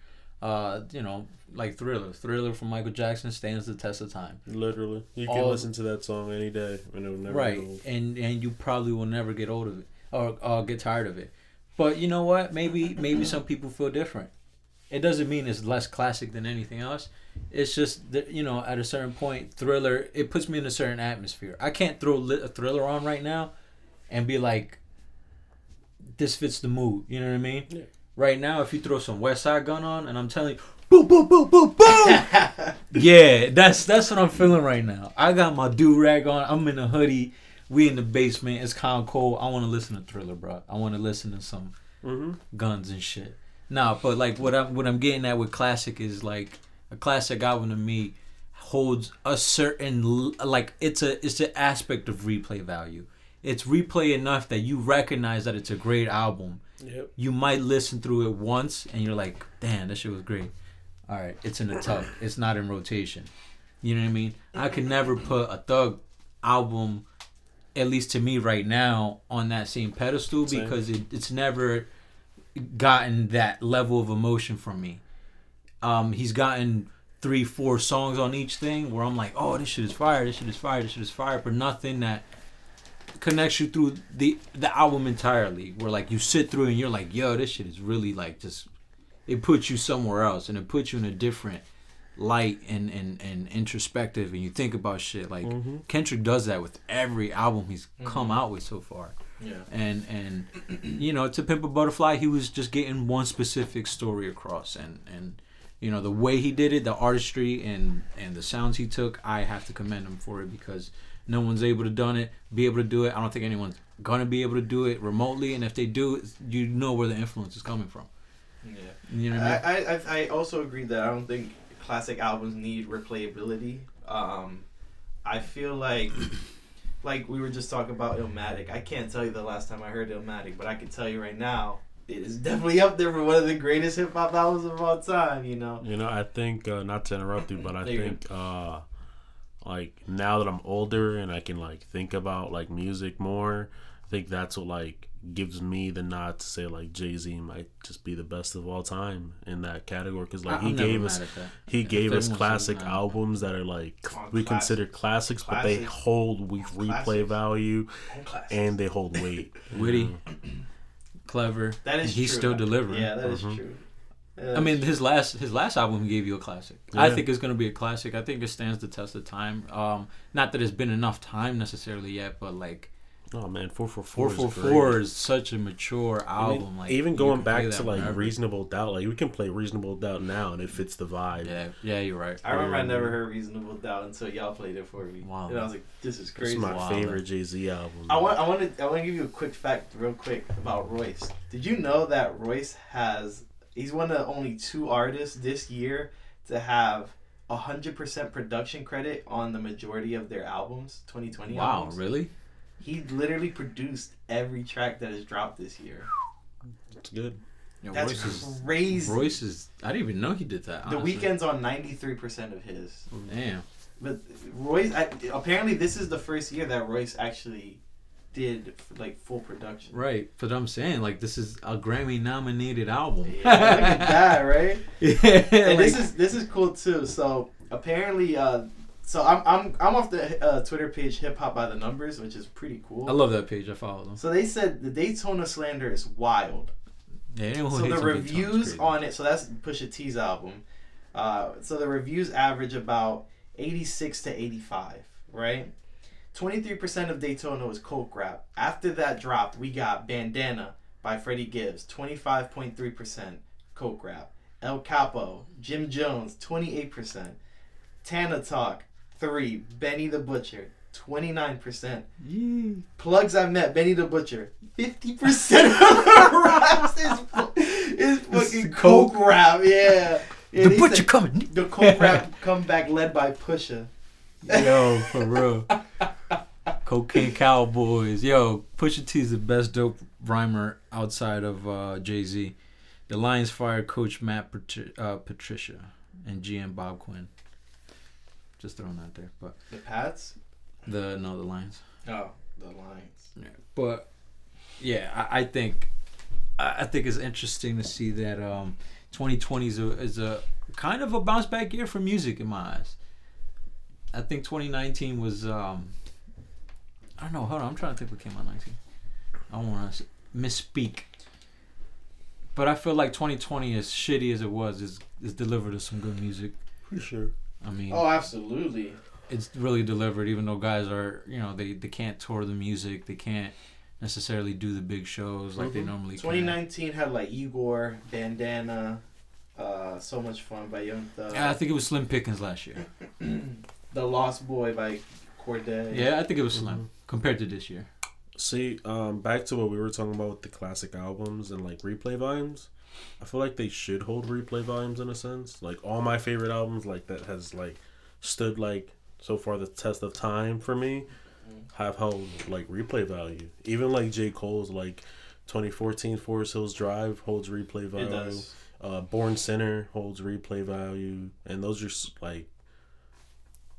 Uh, you know, like Thriller. Thriller from Michael Jackson stands the test of time. literally you can All- listen to that song any day and it'll never right get old. and and you probably will never get old of it or, or get tired of it but you know what maybe maybe some people feel different it doesn't mean it's less classic than anything else it's just that you know at a certain point thriller it puts me in a certain atmosphere i can't throw a thriller on right now and be like this fits the mood you know what i mean Yeah. right now if you throw some Westside Gunn on and i'm telling you boom boom boom boom boom <laughs> yeah, that's that's what I'm feeling right now. I got my do rag on. I'm in a hoodie. We in the basement. It's kind of cold. I want to listen to Thriller, bro. I want to listen to some mm-hmm. guns and shit. Nah, but like what I'm what I'm getting at with classic is like a classic album to me holds a certain like it's a it's an aspect of replay value. It's replay enough that you recognize that it's a great album. yep You might listen through it once and you're like, damn, that shit was great. All right, it's in the tuck. It's not in rotation. You know what I mean? I could never put a Thug album, at least to me right now, on that same pedestal Same. because it, it's never gotten that level of emotion from me. Um, he's gotten three, four songs on each thing where I'm like, oh, this shit is fire, this shit is fire, this shit is fire, but nothing that connects you through the the album entirely. Where like you sit through and you're like, yo, this shit is really like just it puts you somewhere else and it puts you in a different light and and, and introspective and you think about shit like mm-hmm. Kendrick does that with every album he's come Mhm. out with so far Yeah. and and you know to pimp a butterfly he was just getting one specific story across and and you know the way he did it the artistry and and the sounds he took i have to commend him for it because no one's able to done it be able to do it i don't think anyone's gonna be able to do it remotely and if they do you know where the influence is coming from Yeah. you know what i mean I, I, I- I also agree that I don't think classic albums need replayability. Um, I feel like, <coughs> like we were just talking about Illmatic. I can't tell you the last time I heard Illmatic, but I can tell you right now, it is definitely up there for one of the greatest hip hop albums of all time. You know. You know, I think uh, not to interrupt you, but I <laughs> There you go. think uh, like now that I'm older and I can like think about like music more, I think that's what like gives me the nod to say like Jay Z might just be the best of all time in that category because like I- he I'm never gave us he If gave us classic that. albums that are like Come we classic- consider classics, but they hold we replay value and they hold weight. <laughs> Witty, <clears throat> clever. that is he's true. still delivering. Yeah, that is Mhm. true. I mean, his last his last album gave you a classic. Yeah. I think it's gonna be a classic. I think it stands the test of time. Um, not that it's been enough time necessarily yet, but like Oh man, four four Four four. Four Four is such a mature I mean, album. like even going back to like whenever. Reasonable Doubt, like we can play Reasonable Doubt now and it fits the vibe. Yeah, yeah, you're right. I remember I never heard Reasonable Doubt until y'all played it for me, Wow. and I was like, "This is It's crazy." my Wow. favorite Jay Z album. I want, I want to, I want to give you a quick fact, real quick, about Royce. Did you know that Royce has? He's one of only two artists this year to have hundred percent production credit on the majority of their albums, 2020 Wow, albums. really? He literally produced every track that has dropped this year. It's good. Yeah, That's Royce is, crazy. Royce is. I didn't even know he did that. the honestly. Weeknd's on 93% of his. Damn. But Royce, I, apparently, this is the first year that Royce actually did like full production. Right, but I'm saying like this is a Grammy nominated album. Yeah, look at that, right? <laughs> yeah, and this is this is cool too. So apparently, uh, so I'm I'm I'm off the uh, Twitter page Hip Hop by the Numbers, which is pretty cool. I love that page. I follow them. so they said the Daytona slander is wild. Yeah, anyone So the on Big Ton's reviews on it, so that's Pusha T's album. Uh, so the reviews average about 86 to 85, right? 23% of Daytona was coke rap. After that dropped, we got Bandana by Freddie Gibbs, 25.3% coke rap. El Capo, Jim Jones, 28%. Tana Talk, 3. Benny the Butcher, 29%. Yee. Plugs I met, Benny the Butcher. 50% of the <laughs> raps is, is fucking coke. coke rap, yeah. yeah the butcher said coming. The coke rap <laughs> comeback led by Pusha. Yo, for real. Cocaine Cowboys. Yo, Pusha T is the best dope rhymer outside of uh, Jay Z. The Lions fired coach Matt Patri- uh, Patricia and GM Bob Quinn. Just throwing that there, but The Pats? the no the Lions. Oh, the Lions. Yeah, but yeah, I, I think I, I think it's interesting to see that um, 2020 is a, is a kind of a bounce back year for music in my eyes. I think 2019 was um, I don't know. Hold on, I'm trying to think what came out 19. I don't want to misspeak, but I feel like 2020, as shitty as it was, is is delivered us some good music. For sure. I mean, Oh, absolutely. it's really delivered even though guys are you know they, they can't tour the music they can't necessarily do the big shows like they Mhm. normally can 2019 had like Igor, Bandana, uh, So Much Fun by Young Thug. yeah, i think it was slim pickens last year <clears throat> the Lost Boy by Cordae. yeah i think it was slim compared to this year See, um, back to what we were talking about with the classic albums and like replay volumes. I feel like they should hold replay volumes in a sense. Like all my favorite albums, like that has like stood like so far the test of time for me, have held like replay value. Even like J Cole's like 2014 Forest Hills Drive holds replay It value. does. Uh, Born Sinner holds replay value, and those are like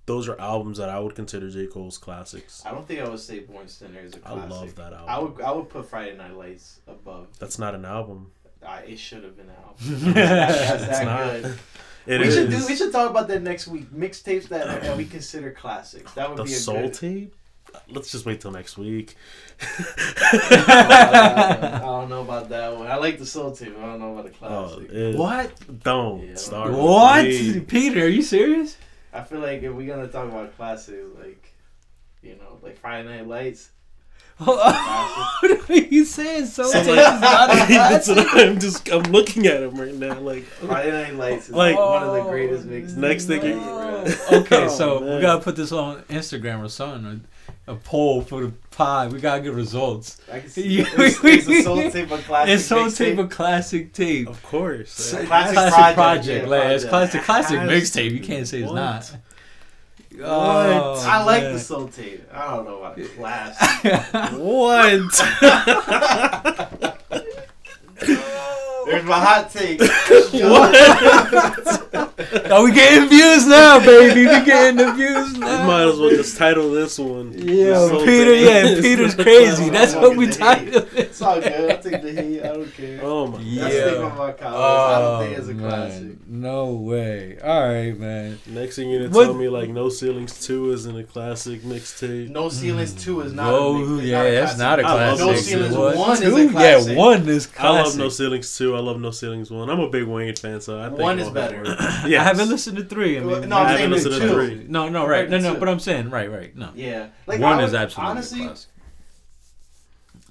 those are albums that I would consider J Cole's classics. I don't think I would say Born Sinner is a I classic. love that album. I would I would put Friday Night Lights above. That's not an album. I, it should have been out. That's <laughs> It's that not. good. It we is. should do. We should talk about that next week. Mixtapes that, that we consider classics. That would the be a soul good. tape. Let's just wait till next week. I don't know about that one. I like the soul tape. I don't know about the Oh, classic. it- what Don't Yeah. start. with what me. peter are you serious I feel like if we're gonna talk about classics, like you know, like Friday Night Lights. What are you saying so So, Tape like, not <laughs> a that's what I'm just. I'm looking at him right now. Like, Friday Night Lights is Like- like one of the greatest oh, mixtapes. Next thing you- No. <laughs> okay, Oh, so man. we gotta put this on Instagram or something, a, a poll for the pod. We gotta get results. I can see. It's, it's a <laughs> soul tape, a classic. It's so mixtape. tape a classic tape. of course. So- Classic classic, project, project, yeah, like, it's project. classic classic mixtape. You can't say it's What? not. What? I like the tape. I don't know about <laughs> classic. what? <laughs> There's my hot take. <laughs> what? <laughs> Oh, we getting views now, baby. We getting the views We might as well just title this one. Yeah, Soul Peter. Tape. Yeah, Peter's <laughs> crazy. That's I'm what we fucking hate. titled it. It's all good. I'll take the heat. I don't care. Oh my Yeah. That's the thing about. I don't oh, think it's a Oh, classic. man. No way. All right, man. Next thing you're gonna What- tell me like No Ceilings Two isn't a classic mixtape. No Ceilings mm. Two is not. Oh, a yeah, not that's not a I love classic. No Ceilings What? One is a classic. Yeah, one is I love. No Ceilings Two. I love No Ceilings One. I'm a big Wayne fan, so I think One all is his better. <coughs> work- I haven't listened to three. I mean, No, I'm I saying haven't listened to two. three. No, no, right, no, no. But I'm saying, right, right, no. Yeah, like one I is absolutely honestly. classic.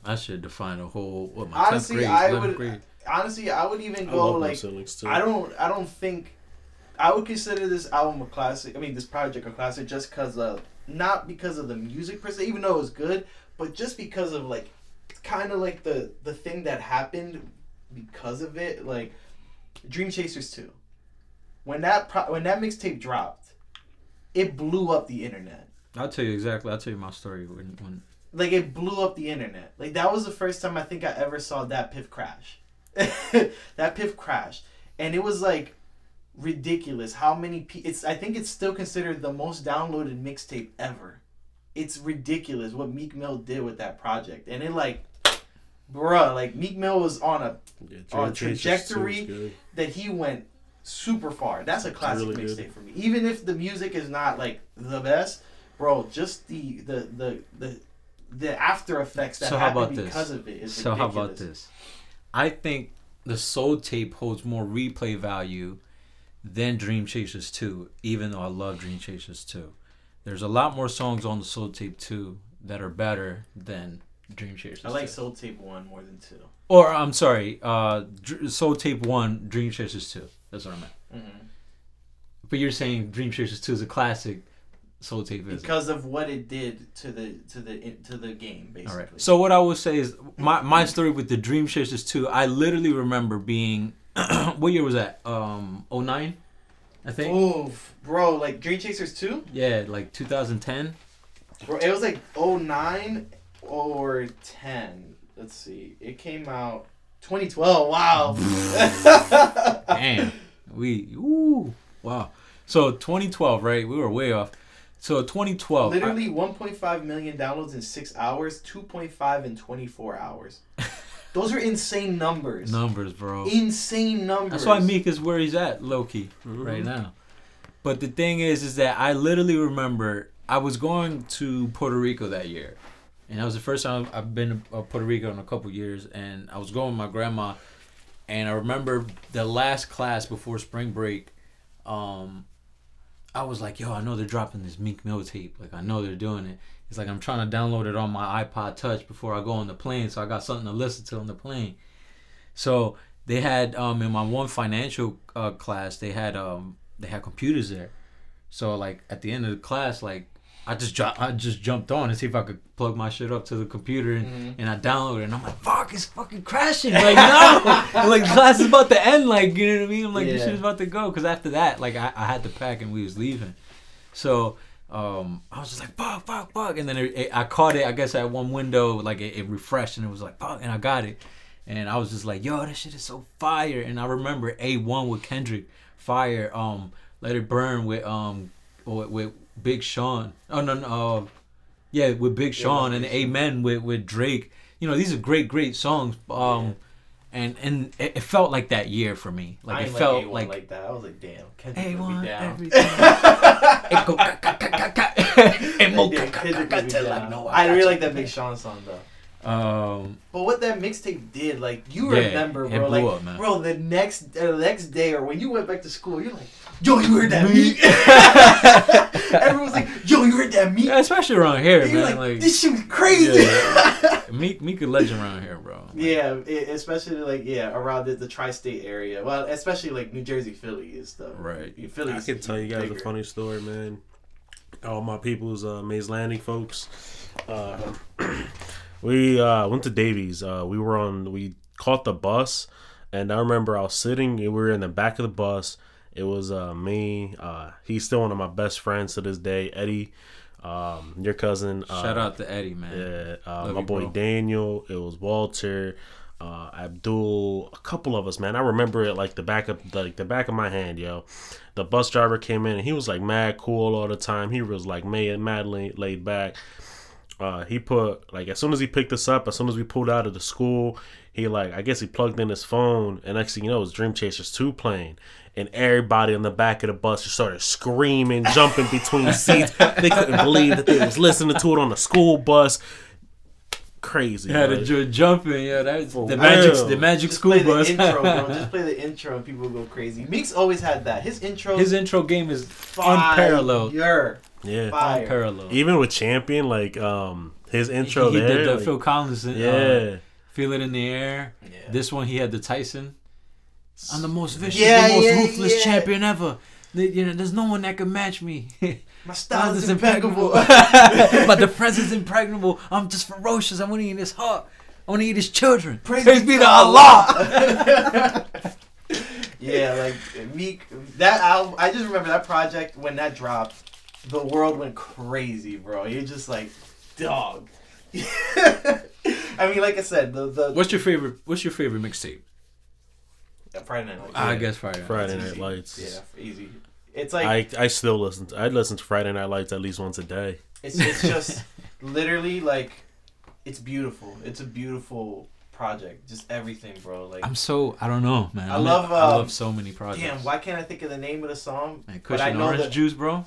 I should define a whole what my Honestly, 10th grade, I would- grade. Honestly, I would even I go love like Ceilings Two. I don't. I don't think. I would consider this album a classic. I mean, this project a classic just because of not because of the music per se, even though it was good, but just because of like, kind of like the the thing that happened because of it. Like, Dream Chasers two. When that pro- when that mixtape dropped, it blew up the internet. I'll tell you exactly. I'll tell you my story when when Like it blew up the internet. Like that was the first time I think I ever saw DatPiff crash. <laughs> DatPiff crash, and it was like ridiculous how many. Pe- it's I think it's still considered the most downloaded mixtape ever. It's ridiculous what Meek Mill did with that project, and it like, bruh, like Meek Mill was on a Yeah, on Dream Chasers 2 is trajectory that he went super far. That's a classic really mixtape for me. Even if the music is not like the best, bro, just the the the the, the after effects that So happen about this? because of it is So how about this? I think the Soul Tape holds more replay value than Dream Chasers 2, even though I love Dream Chasers 2. There's a lot more songs on the Soul Tape 2 that are better than Dream Chasers I like 2. Soul Tape one more than two. Or I'm sorry, uh Soul Tape 1, Dream Chasers 2. That's what I meant. Mm-hmm. But you're saying Dream Chasers 2 is a classic, Soul Tape is Because of what it did to the to the to the game, basically. All right. So what I will say is my my story with the Dream Chasers 2, I literally remember being <clears throat> what year was that? Um 09, I think. Oof, bro, like Dream Chasers two, Yeah, like 2010. bro, it was like 09 or ten. Let's see, it came out 2012. Wow. <laughs> Damn. We ooh, wow. So 2012, right? We were way off. So 2012. I- Literally 1.5 million downloads in six hours, 2.5 in 24 hours. <laughs> Those are insane numbers. numbers, bro. Insane numbers. That's why Meek is where he's at, low key, right mm-hmm. now. But the thing is, is that I literally remember I was going to Puerto Rico that year, and that was the first time I've been to Puerto Rico in a couple years. And I was going with my grandma, and I remember the last class before spring break. Um, I was like, "Yo, I know they're dropping this Meek Mill tape. Like, I know they're doing it." It's like I'm trying to download it on my iPod Touch before I go on the plane, so I got something to listen to on the plane. So they had um in my one financial uh, class they had um they had computers there. So like at the end of the class, like I just ju- I just jumped on and see if I could plug my shit up to the computer and, Mm-hmm. and I downloaded it and I'm like, fuck, it's fucking crashing. Like no, <laughs> like class is about to end. Like you know what I mean? I'm like this Yeah. shit is about to go because after that, like I, I had to pack and we was leaving. So um, I was just like, fuck, fuck, fuck. And then it, it- I caught it, I guess, at one window, like it, it refreshed and it was like, fuck, and I got it. And I was just like, yo, that shit is so fire. And I remember A1 with Kendrick, fire, um, Let It Burn with, um, with, with Big Sean. Oh, no, no, uh, yeah, with Big Sean and Amen with, with Drake. You know, these are great, great songs. Um, and and it, it felt like that year for me. Like it felt like, like, like, that. I was like, damn, Kendrick A would one be down. It go <laughs> ka- ka- ka- ka- ka. Mo Yeah, ka- ka- ka- till. I know I really like that Big Sean song though. Um, But what that mixtape did, like you Yeah, remember, it bro, like up, bro, the next uh, the next day or when you went back to school, you're like, yo, you heard that Meek. Meek? <laughs> Everyone's like, yo, you heard that Meek? yeah, especially around here, And you're man. like, Like, this shit was crazy. Yeah. <laughs> Meek, Meek a legend around here, bro. Like, Yeah, it, especially like yeah around the, the tri-state area. Well, especially like New Jersey, Philly is stuff. Right. Philly. I can tell you guys bigger. a funny story, man. All my people's uh, Mays Landing folks. Uh, <clears throat> we uh, went to Davies. Uh, we were on. We caught the bus, and I remember I was sitting. We were in the back of the bus. It was uh, me. Uh, he's still one of my best friends to this day, Eddie. Um, your cousin. Uh, Shout out to Eddie, man. Yeah, uh, my you, boy bro. Daniel. It was Walter. uh, Abdul, a couple of us, man. I remember it like the back of like the back of my hand, yo. The bus driver came in and he was like mad cool all the time. He was like mad, mad laid, laid back. Uh, he put like as soon as he picked us up, as soon as we pulled out of the school, he like I guess he plugged in his phone, and next thing you know, it was Dream Chasers two playing, and everybody on the back of the bus just started screaming, jumping between seats. They couldn't believe that they was listening to it on the school bus. Crazy. Yeah, the like. ju- jumping. Yeah, that's For the magic. real. The magic Just school play the intro, bro. <laughs> Just play the intro, and people go crazy. Meeks always had that. His intro, His intro game is fire. unparalleled. yeah. Fire. unparalleled. Even with Champion, like um his intro he there, did the like, Phil Collins. uh, yeah, Feel it in the air. Yeah. This one he had the Tyson. I'm the most vicious, Yeah, the most yeah, ruthless yeah. champion ever. The- you know, there's no one that can match me. <laughs> My style Style is is impeccable. <laughs> but the defense is impregnable. I'm just ferocious. I want to eat his heart. I want to eat his children. Praise, be to Allah. <laughs> yeah, like Meek. That album, I just remember that project when that dropped. The world went crazy, bro. You're just like, dog. I mean, like I said, the the What's your favorite? What's your favorite mixtape? Friday Night Lights. I guess Friday. Night. Friday It's Night. Lights. Yeah, easy. It's like I I still listen. To, I listen to Friday Night Lights at least once a day. It's it's <laughs> just literally like it's beautiful. It's a beautiful project. Just everything, bro. Like I'm so I don't know, man. I I'm- love, I um, love so many projects. damn, why can't I think of the name of the song? Man, but I know Orange that- Juice, bro.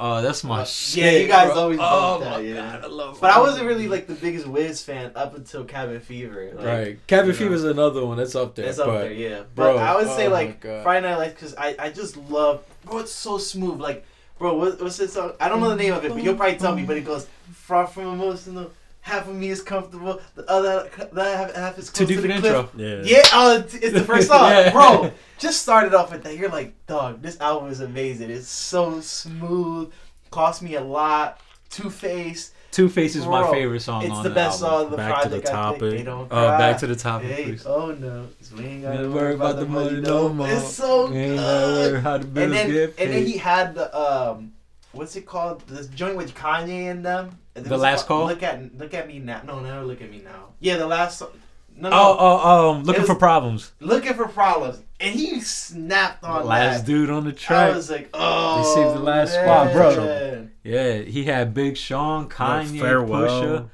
Oh, that's my Uh, shit. yeah, you guys bro. always Oh that, yeah. god, I love. But I wasn't really like the biggest Wiz fan up until Cabin Fever. Like, right. Cabin know. Fever's another one that's up there. It's up but there, yeah. But bro, I would say oh like Friday Night Lights because I, I just love bro. It's so smooth. Like bro, what, what's this song? I don't know the name of it, but you'll probably tell me. But it goes far from emotional. Half of me is comfortable. The other the other half, half is Two close to the different cliff. intro. Yeah. Yeah, oh, it's it's the first song, <laughs> Yeah. bro. Just started off with that. You're like, dog, this album is amazing. It's so smooth. Cost me a lot. Two Face. Two Face is my favorite song It's on the best album. song of the Back to the project. I think topic. they don't. Oh, cry. back to the topic, Hey, please. oh no, 'cause we ain't gotta Never worry about the money no no more. It's so ain't good. gotta how the and then get and then he had the um, what's it called? This joint with Kanye and them. And The Last called? Call? Look at look at me now. No, no, look at me now. Yeah, the last. song. No, no. Oh, oh, um, looking It for problems. looking for problems, and he snapped on Last that. dude on the track. I track. was like, oh, Received the last man. spot, bro. Yeah, he had Big Sean, Kanye, farewell,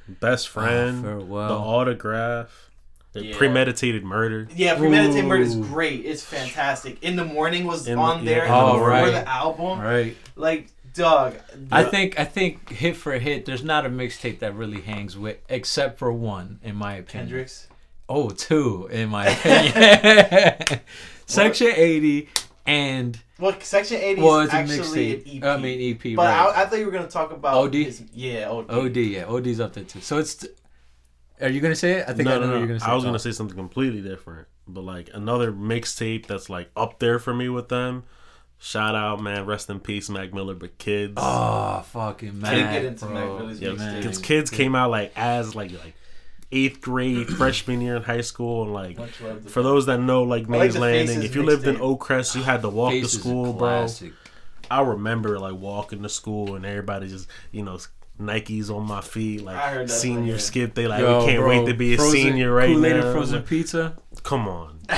Pusha. best friend, Oh, farewell. the autograph, the Yeah. premeditated murder. Yeah, premeditated murder is great. It's fantastic. In the morning was In- on there yeah, In the before the album. Right. Like, dog. I think I think hit for hit, there's not a mixtape that really hangs with, except for one, in my opinion. Kendrick's. Oh, two, in my opinion. <laughs> <laughs> Section 80 and Well, Section 80 well, is it's a actually an mixtape. EP. I mean EP, but right? I, I thought you were gonna talk about OD? his- yeah, OD. OD, yeah, OD's up there too. So it's. Are you gonna say it? I think I know no, what no. you're gonna say. I was Talk. gonna say something completely different, but like another mixtape that's like up there for me with them. Shout out, man. Rest in peace, Mac Miller. But kids, Oh, fucking man. Can't get into bro. Mac Miller's yeah, mixtape. kids, kids came out like as like like eighth grade, <clears throat> freshman year in high school, and like Much love for those that know like I like Mays Landing, if you lived in mixtape. Oakcrest, you had to walk Face to school, bro. I remember like walking to school and everybody just you know Nikes on my feet like I heard that senior one, yeah. skip. They like Yo, we can't bro, wait to be a frozen- senior right Kool-Aid now. frozen pizza. Come on, <laughs>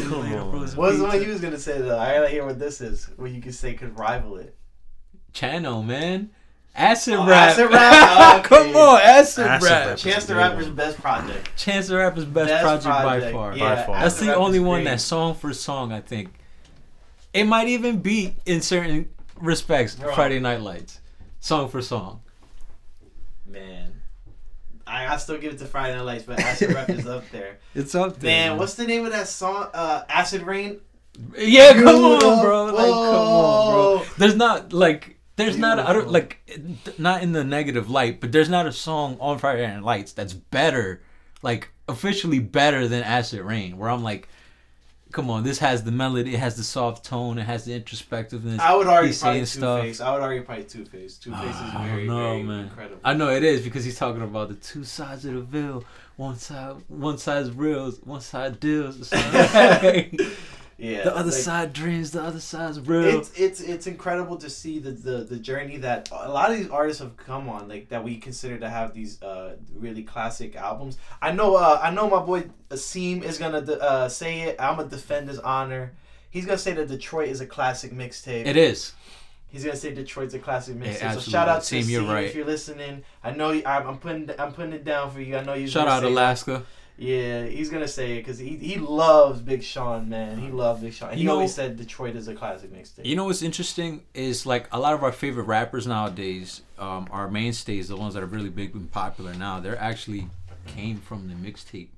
Kool-Aid Come on. frozen What was the pizza. one you was gonna say though? I gotta hear what this is. What you could say could rival it. Channel, man. Oh, acid Oh, rap. Acid rap? <laughs> Oh, Come on, acid, Acid rap. rap. Chance the Rapper's one. best project. Chance the Rapper's best, Best project, by far. yeah, By far. That's the Rap only one great. that song for song, I think. It might even beat in certain respects Bro. Friday Night Lights. Song for song. Man. I, I still give it to Friday Night Lights, but Acid Rap is up there. <laughs> It's up there. Man, what's the name of that song? Uh, Acid Rain. Yeah, come on, bro. Like, come on, bro. There's not like there's not I don't Beautiful. like not in the negative light, but there's not a song on Friday Night Lights that's better, like officially better than Acid Rain. Where I'm like, come on, this has the melody, it has the soft tone, it has the introspectiveness. I would argue He's probably Two. Face. I would argue probably Two Face. Two Face is ah, I very, know, very man. incredible. I know it is because he's talking about the two sides of the veil. One side, one side's real, one side deals. <laughs> <laughs> Yeah, the other like, side dreams, the other side's real. It's it's it's incredible to see the, the the journey that a lot of these artists have come on, like that we consider to have these uh really classic albums. I know uh I know my boy Asim is gonna uh say it. I'm gonna defend his honor. He's gonna say that Detroit is a classic mixtape. it is. He's gonna say Detroit's a classic mixtape. so shout out to Asim, you're right. if you're listening. I know you, I'm, I'm putting I'm putting it down for you. I know you. Shout out Alaska. Yeah, he's gonna say it because he he loves Big Sean, man. He loves Big Sean. He You know- always said Detroit is a classic mixtape. You know what's interesting is like a lot of our favorite rappers nowadays, um, our mainstays, the ones that are really big and popular now, they're actually came from the mixtape.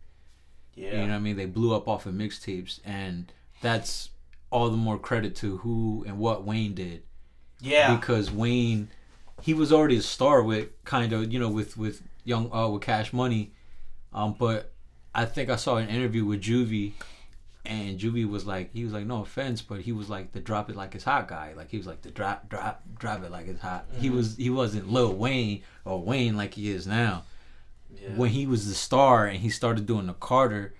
yeah. You know what I mean? They blew up off of mixtapes, and that's all the more credit to who and what Wayne did. Yeah. because Wayne, he was already a star with kind of you know with with young uh with Cash Money, um. But I think I saw an interview with Juvie, and Juvie was like, he was like, no offense, but he was like the drop it like it's hot guy. Like he was like the drop drop drop it like it's hot. He Mm-hmm. was he wasn't Lil Wayne or Wayne like he is now. yeah. When he was the star and he started doing the Carter,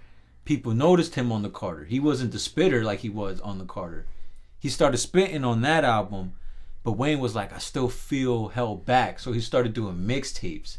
people noticed him on the Carter. He wasn't the spitter like he was on the Carter. He started spitting on that album, but Wayne was like, I still feel held back. So he started doing mixtapes.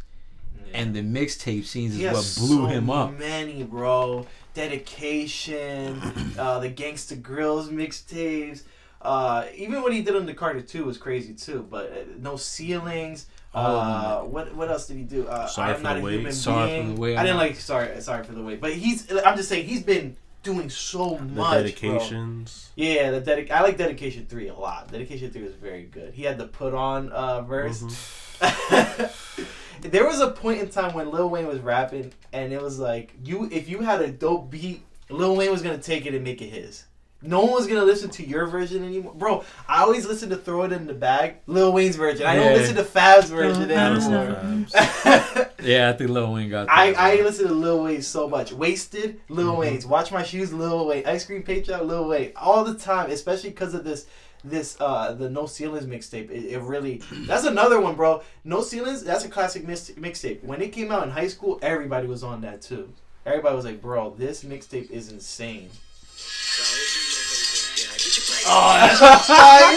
And the mixtape scenes is He what blew so him up. Many, bro. Dedication, <clears throat> uh, the Gangsta Grillz mixtapes. Uh, even what he did on the Carter 2 was crazy too. But uh, no ceilings. Uh, what what else did he do? Uh, Sorry I'm for not the a Wait. human Sorry being. for the Wait, I I'm didn't like sorry sorry for the wait, but he's. I'm just saying he's been doing so The much. bro. dedications. Yeah, the dedic- I like Dedication Three a lot. Dedication Three was very good. He had the put on uh, verse. Mm-hmm. <laughs> <laughs> there was a point in time when Lil Wayne was rapping, and it was like you if you had a dope beat, Lil Wayne was gonna take it and make it his. No one was gonna listen to your version anymore, bro. I always listen to "Throw It in the Bag," Lil Wayne's version. I don't listen to Fab's version Yeah, listen to anymore. Fab's. <laughs> Yeah, I think Lil Wayne got that. I, I listen to Lil Wayne so much. Wasted, Lil Mm-hmm. Wayne's. Watch My Shoes, Lil Wayne. Ice Cream Patriot, Lil Wayne. All the time, especially because of this, this uh the No Ceilings mixtape. It, it really, that's another one, bro. No Ceilings, that's a classic mix, mixtape. When it came out in high school, everybody was on that too. Everybody was like, bro, this mixtape is insane. Oh, that's a fire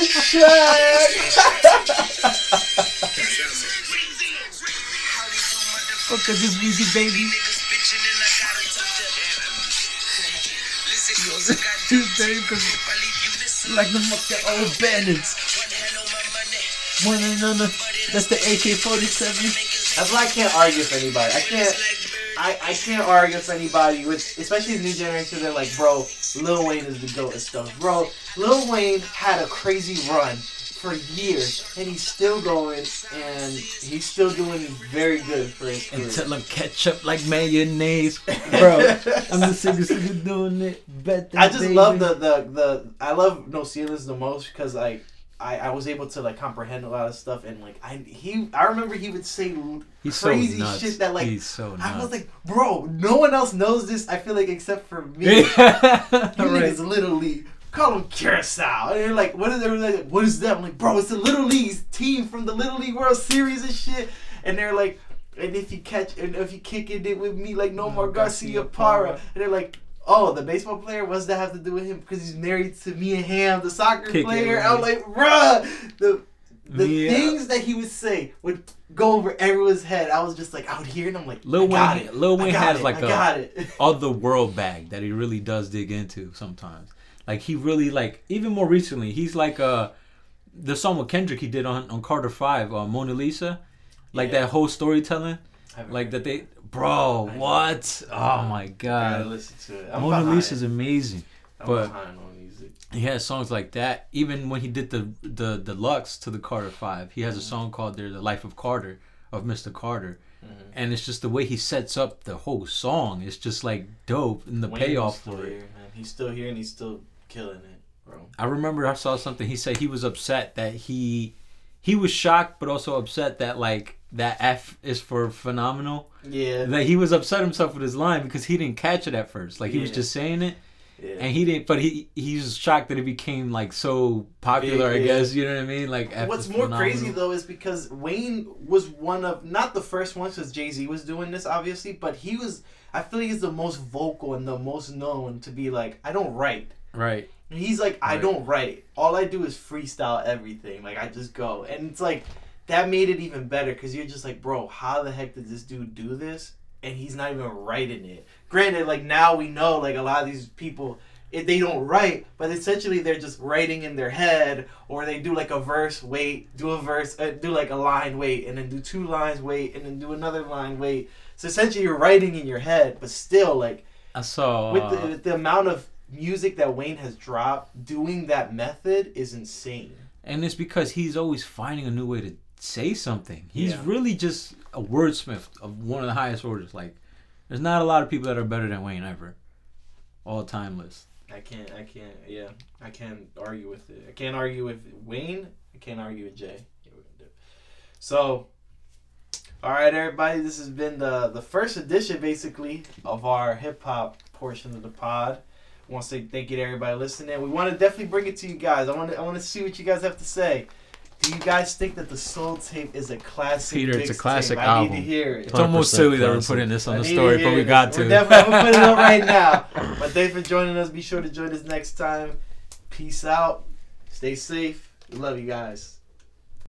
Fuck this easy baby. <laughs> Like the fucking old bandits. One another. That's the AK forty seven. That's why I can't argue with anybody. I can't. I, I can't argue with anybody with, especially the new generation. They're like, bro, Lil Wayne is the goat and stuff. Bro, Lil Wayne had a crazy run for years, and he's still going, and he's still doing very good for his career. Until I'm ketchup like mayonnaise, <laughs> bro. I'm the sickest nigga doing it. Bet I just baby. love the, the the I love No Ceilings the most because like I, I was able to like comprehend a lot of stuff and like I he I remember he would say He's so crazy nuts. shit that like He's so. I was like, bro, no one else knows this. I feel like except for me. You <laughs> right. Little League. Call them Curacao. And they're like, what is, like, what is that? I'm like, bro, it's the Little League's team from the Little League World Series and shit. And they're like, and if you catch, and if you kick it with me like no mm, more Garciaparra. And they're like, oh, the baseball player, what's that have to do with him? Because he's married to Mia Hamm, the soccer Kick it player. I'm like, bruh, the the Mia- things that he would say would go over everyone's head. I was just like, would hear and I'm like, Lil I got Wayne- it. Lil Wayne got has it. like I a- got it. <laughs> other world bag that he really does dig into sometimes. Like he really like even more recently, he's like uh the song with Kendrick he did on on Carter Five, uh, Mona Lisa, like Yeah. that whole storytelling, like that they, bro, what? Oh my god, listen to it. I'm Mona behind. Lisa's amazing. I'm but- behind on music. He has songs like that. Even when he did the the deluxe to the Carter Five, he has a song called "There the Life of Carter" of Mr. Carter, Mhm. and it's just the way he sets up the whole song. It's just like dope, and the Wayne payoff is for it. here, man. He's still here and he's still killing it, bro. I remember I saw something. He said he was upset that he he was shocked, but also upset that like that F is for phenomenal. Yeah. That he was upset himself with his line because he didn't catch it at first. Like he was just saying it, yeah. and he didn't. But he he was shocked that it became like so popular. Big, I guess you know what I mean. Like F What's more phenomenal. crazy though is because Wayne was one of not the first ones because Jay Z was doing this obviously, but he was. I feel like he's the most vocal and the most known to be like, I don't write. Right. And he's like, I Right. don't write. All I do is freestyle everything. Like I just go, and it's like that made it even better because you're just like, bro, how the heck did this dude do this? And he's not even writing it. Granted, like now we know, like a lot of these people, if they don't write, but essentially they're just writing in their head, or they do like a verse, wait, do a verse, uh, do like a line, wait, and then do two lines, wait, and then do another line, wait. So essentially, you're writing in your head, but still, like I saw. with uh, the, with the amount of music that Wayne has dropped, doing that method is insane. and it's because he's always finding a new way to say something. He's Yeah. really just a wordsmith of one of the highest orders. Like, there's not a lot of people that are better than Wayne ever. All time list. I can't, I can't, yeah, I can't argue with it. I can't argue with Wayne. I can't argue with Jay. Yeah, we're gonna do it. So, all right, everybody, this has been the the first edition, basically, of our hip hop portion of the pod. I want to say thank you to everybody listening. We want to definitely bring it to you guys. I want to, I want to see what you guys have to say. Do you guys think that the Soul Tape is a classic? Peter, it's a mixtape? classic I album. need to hear it. It's almost 100% silly that we're putting this on I the need to story, but hear we this. got We're to. definitely- I'm gonna put it up <laughs> right now. But thanks for joining us. Be sure to join us next time. Peace out. Stay safe. We love you guys.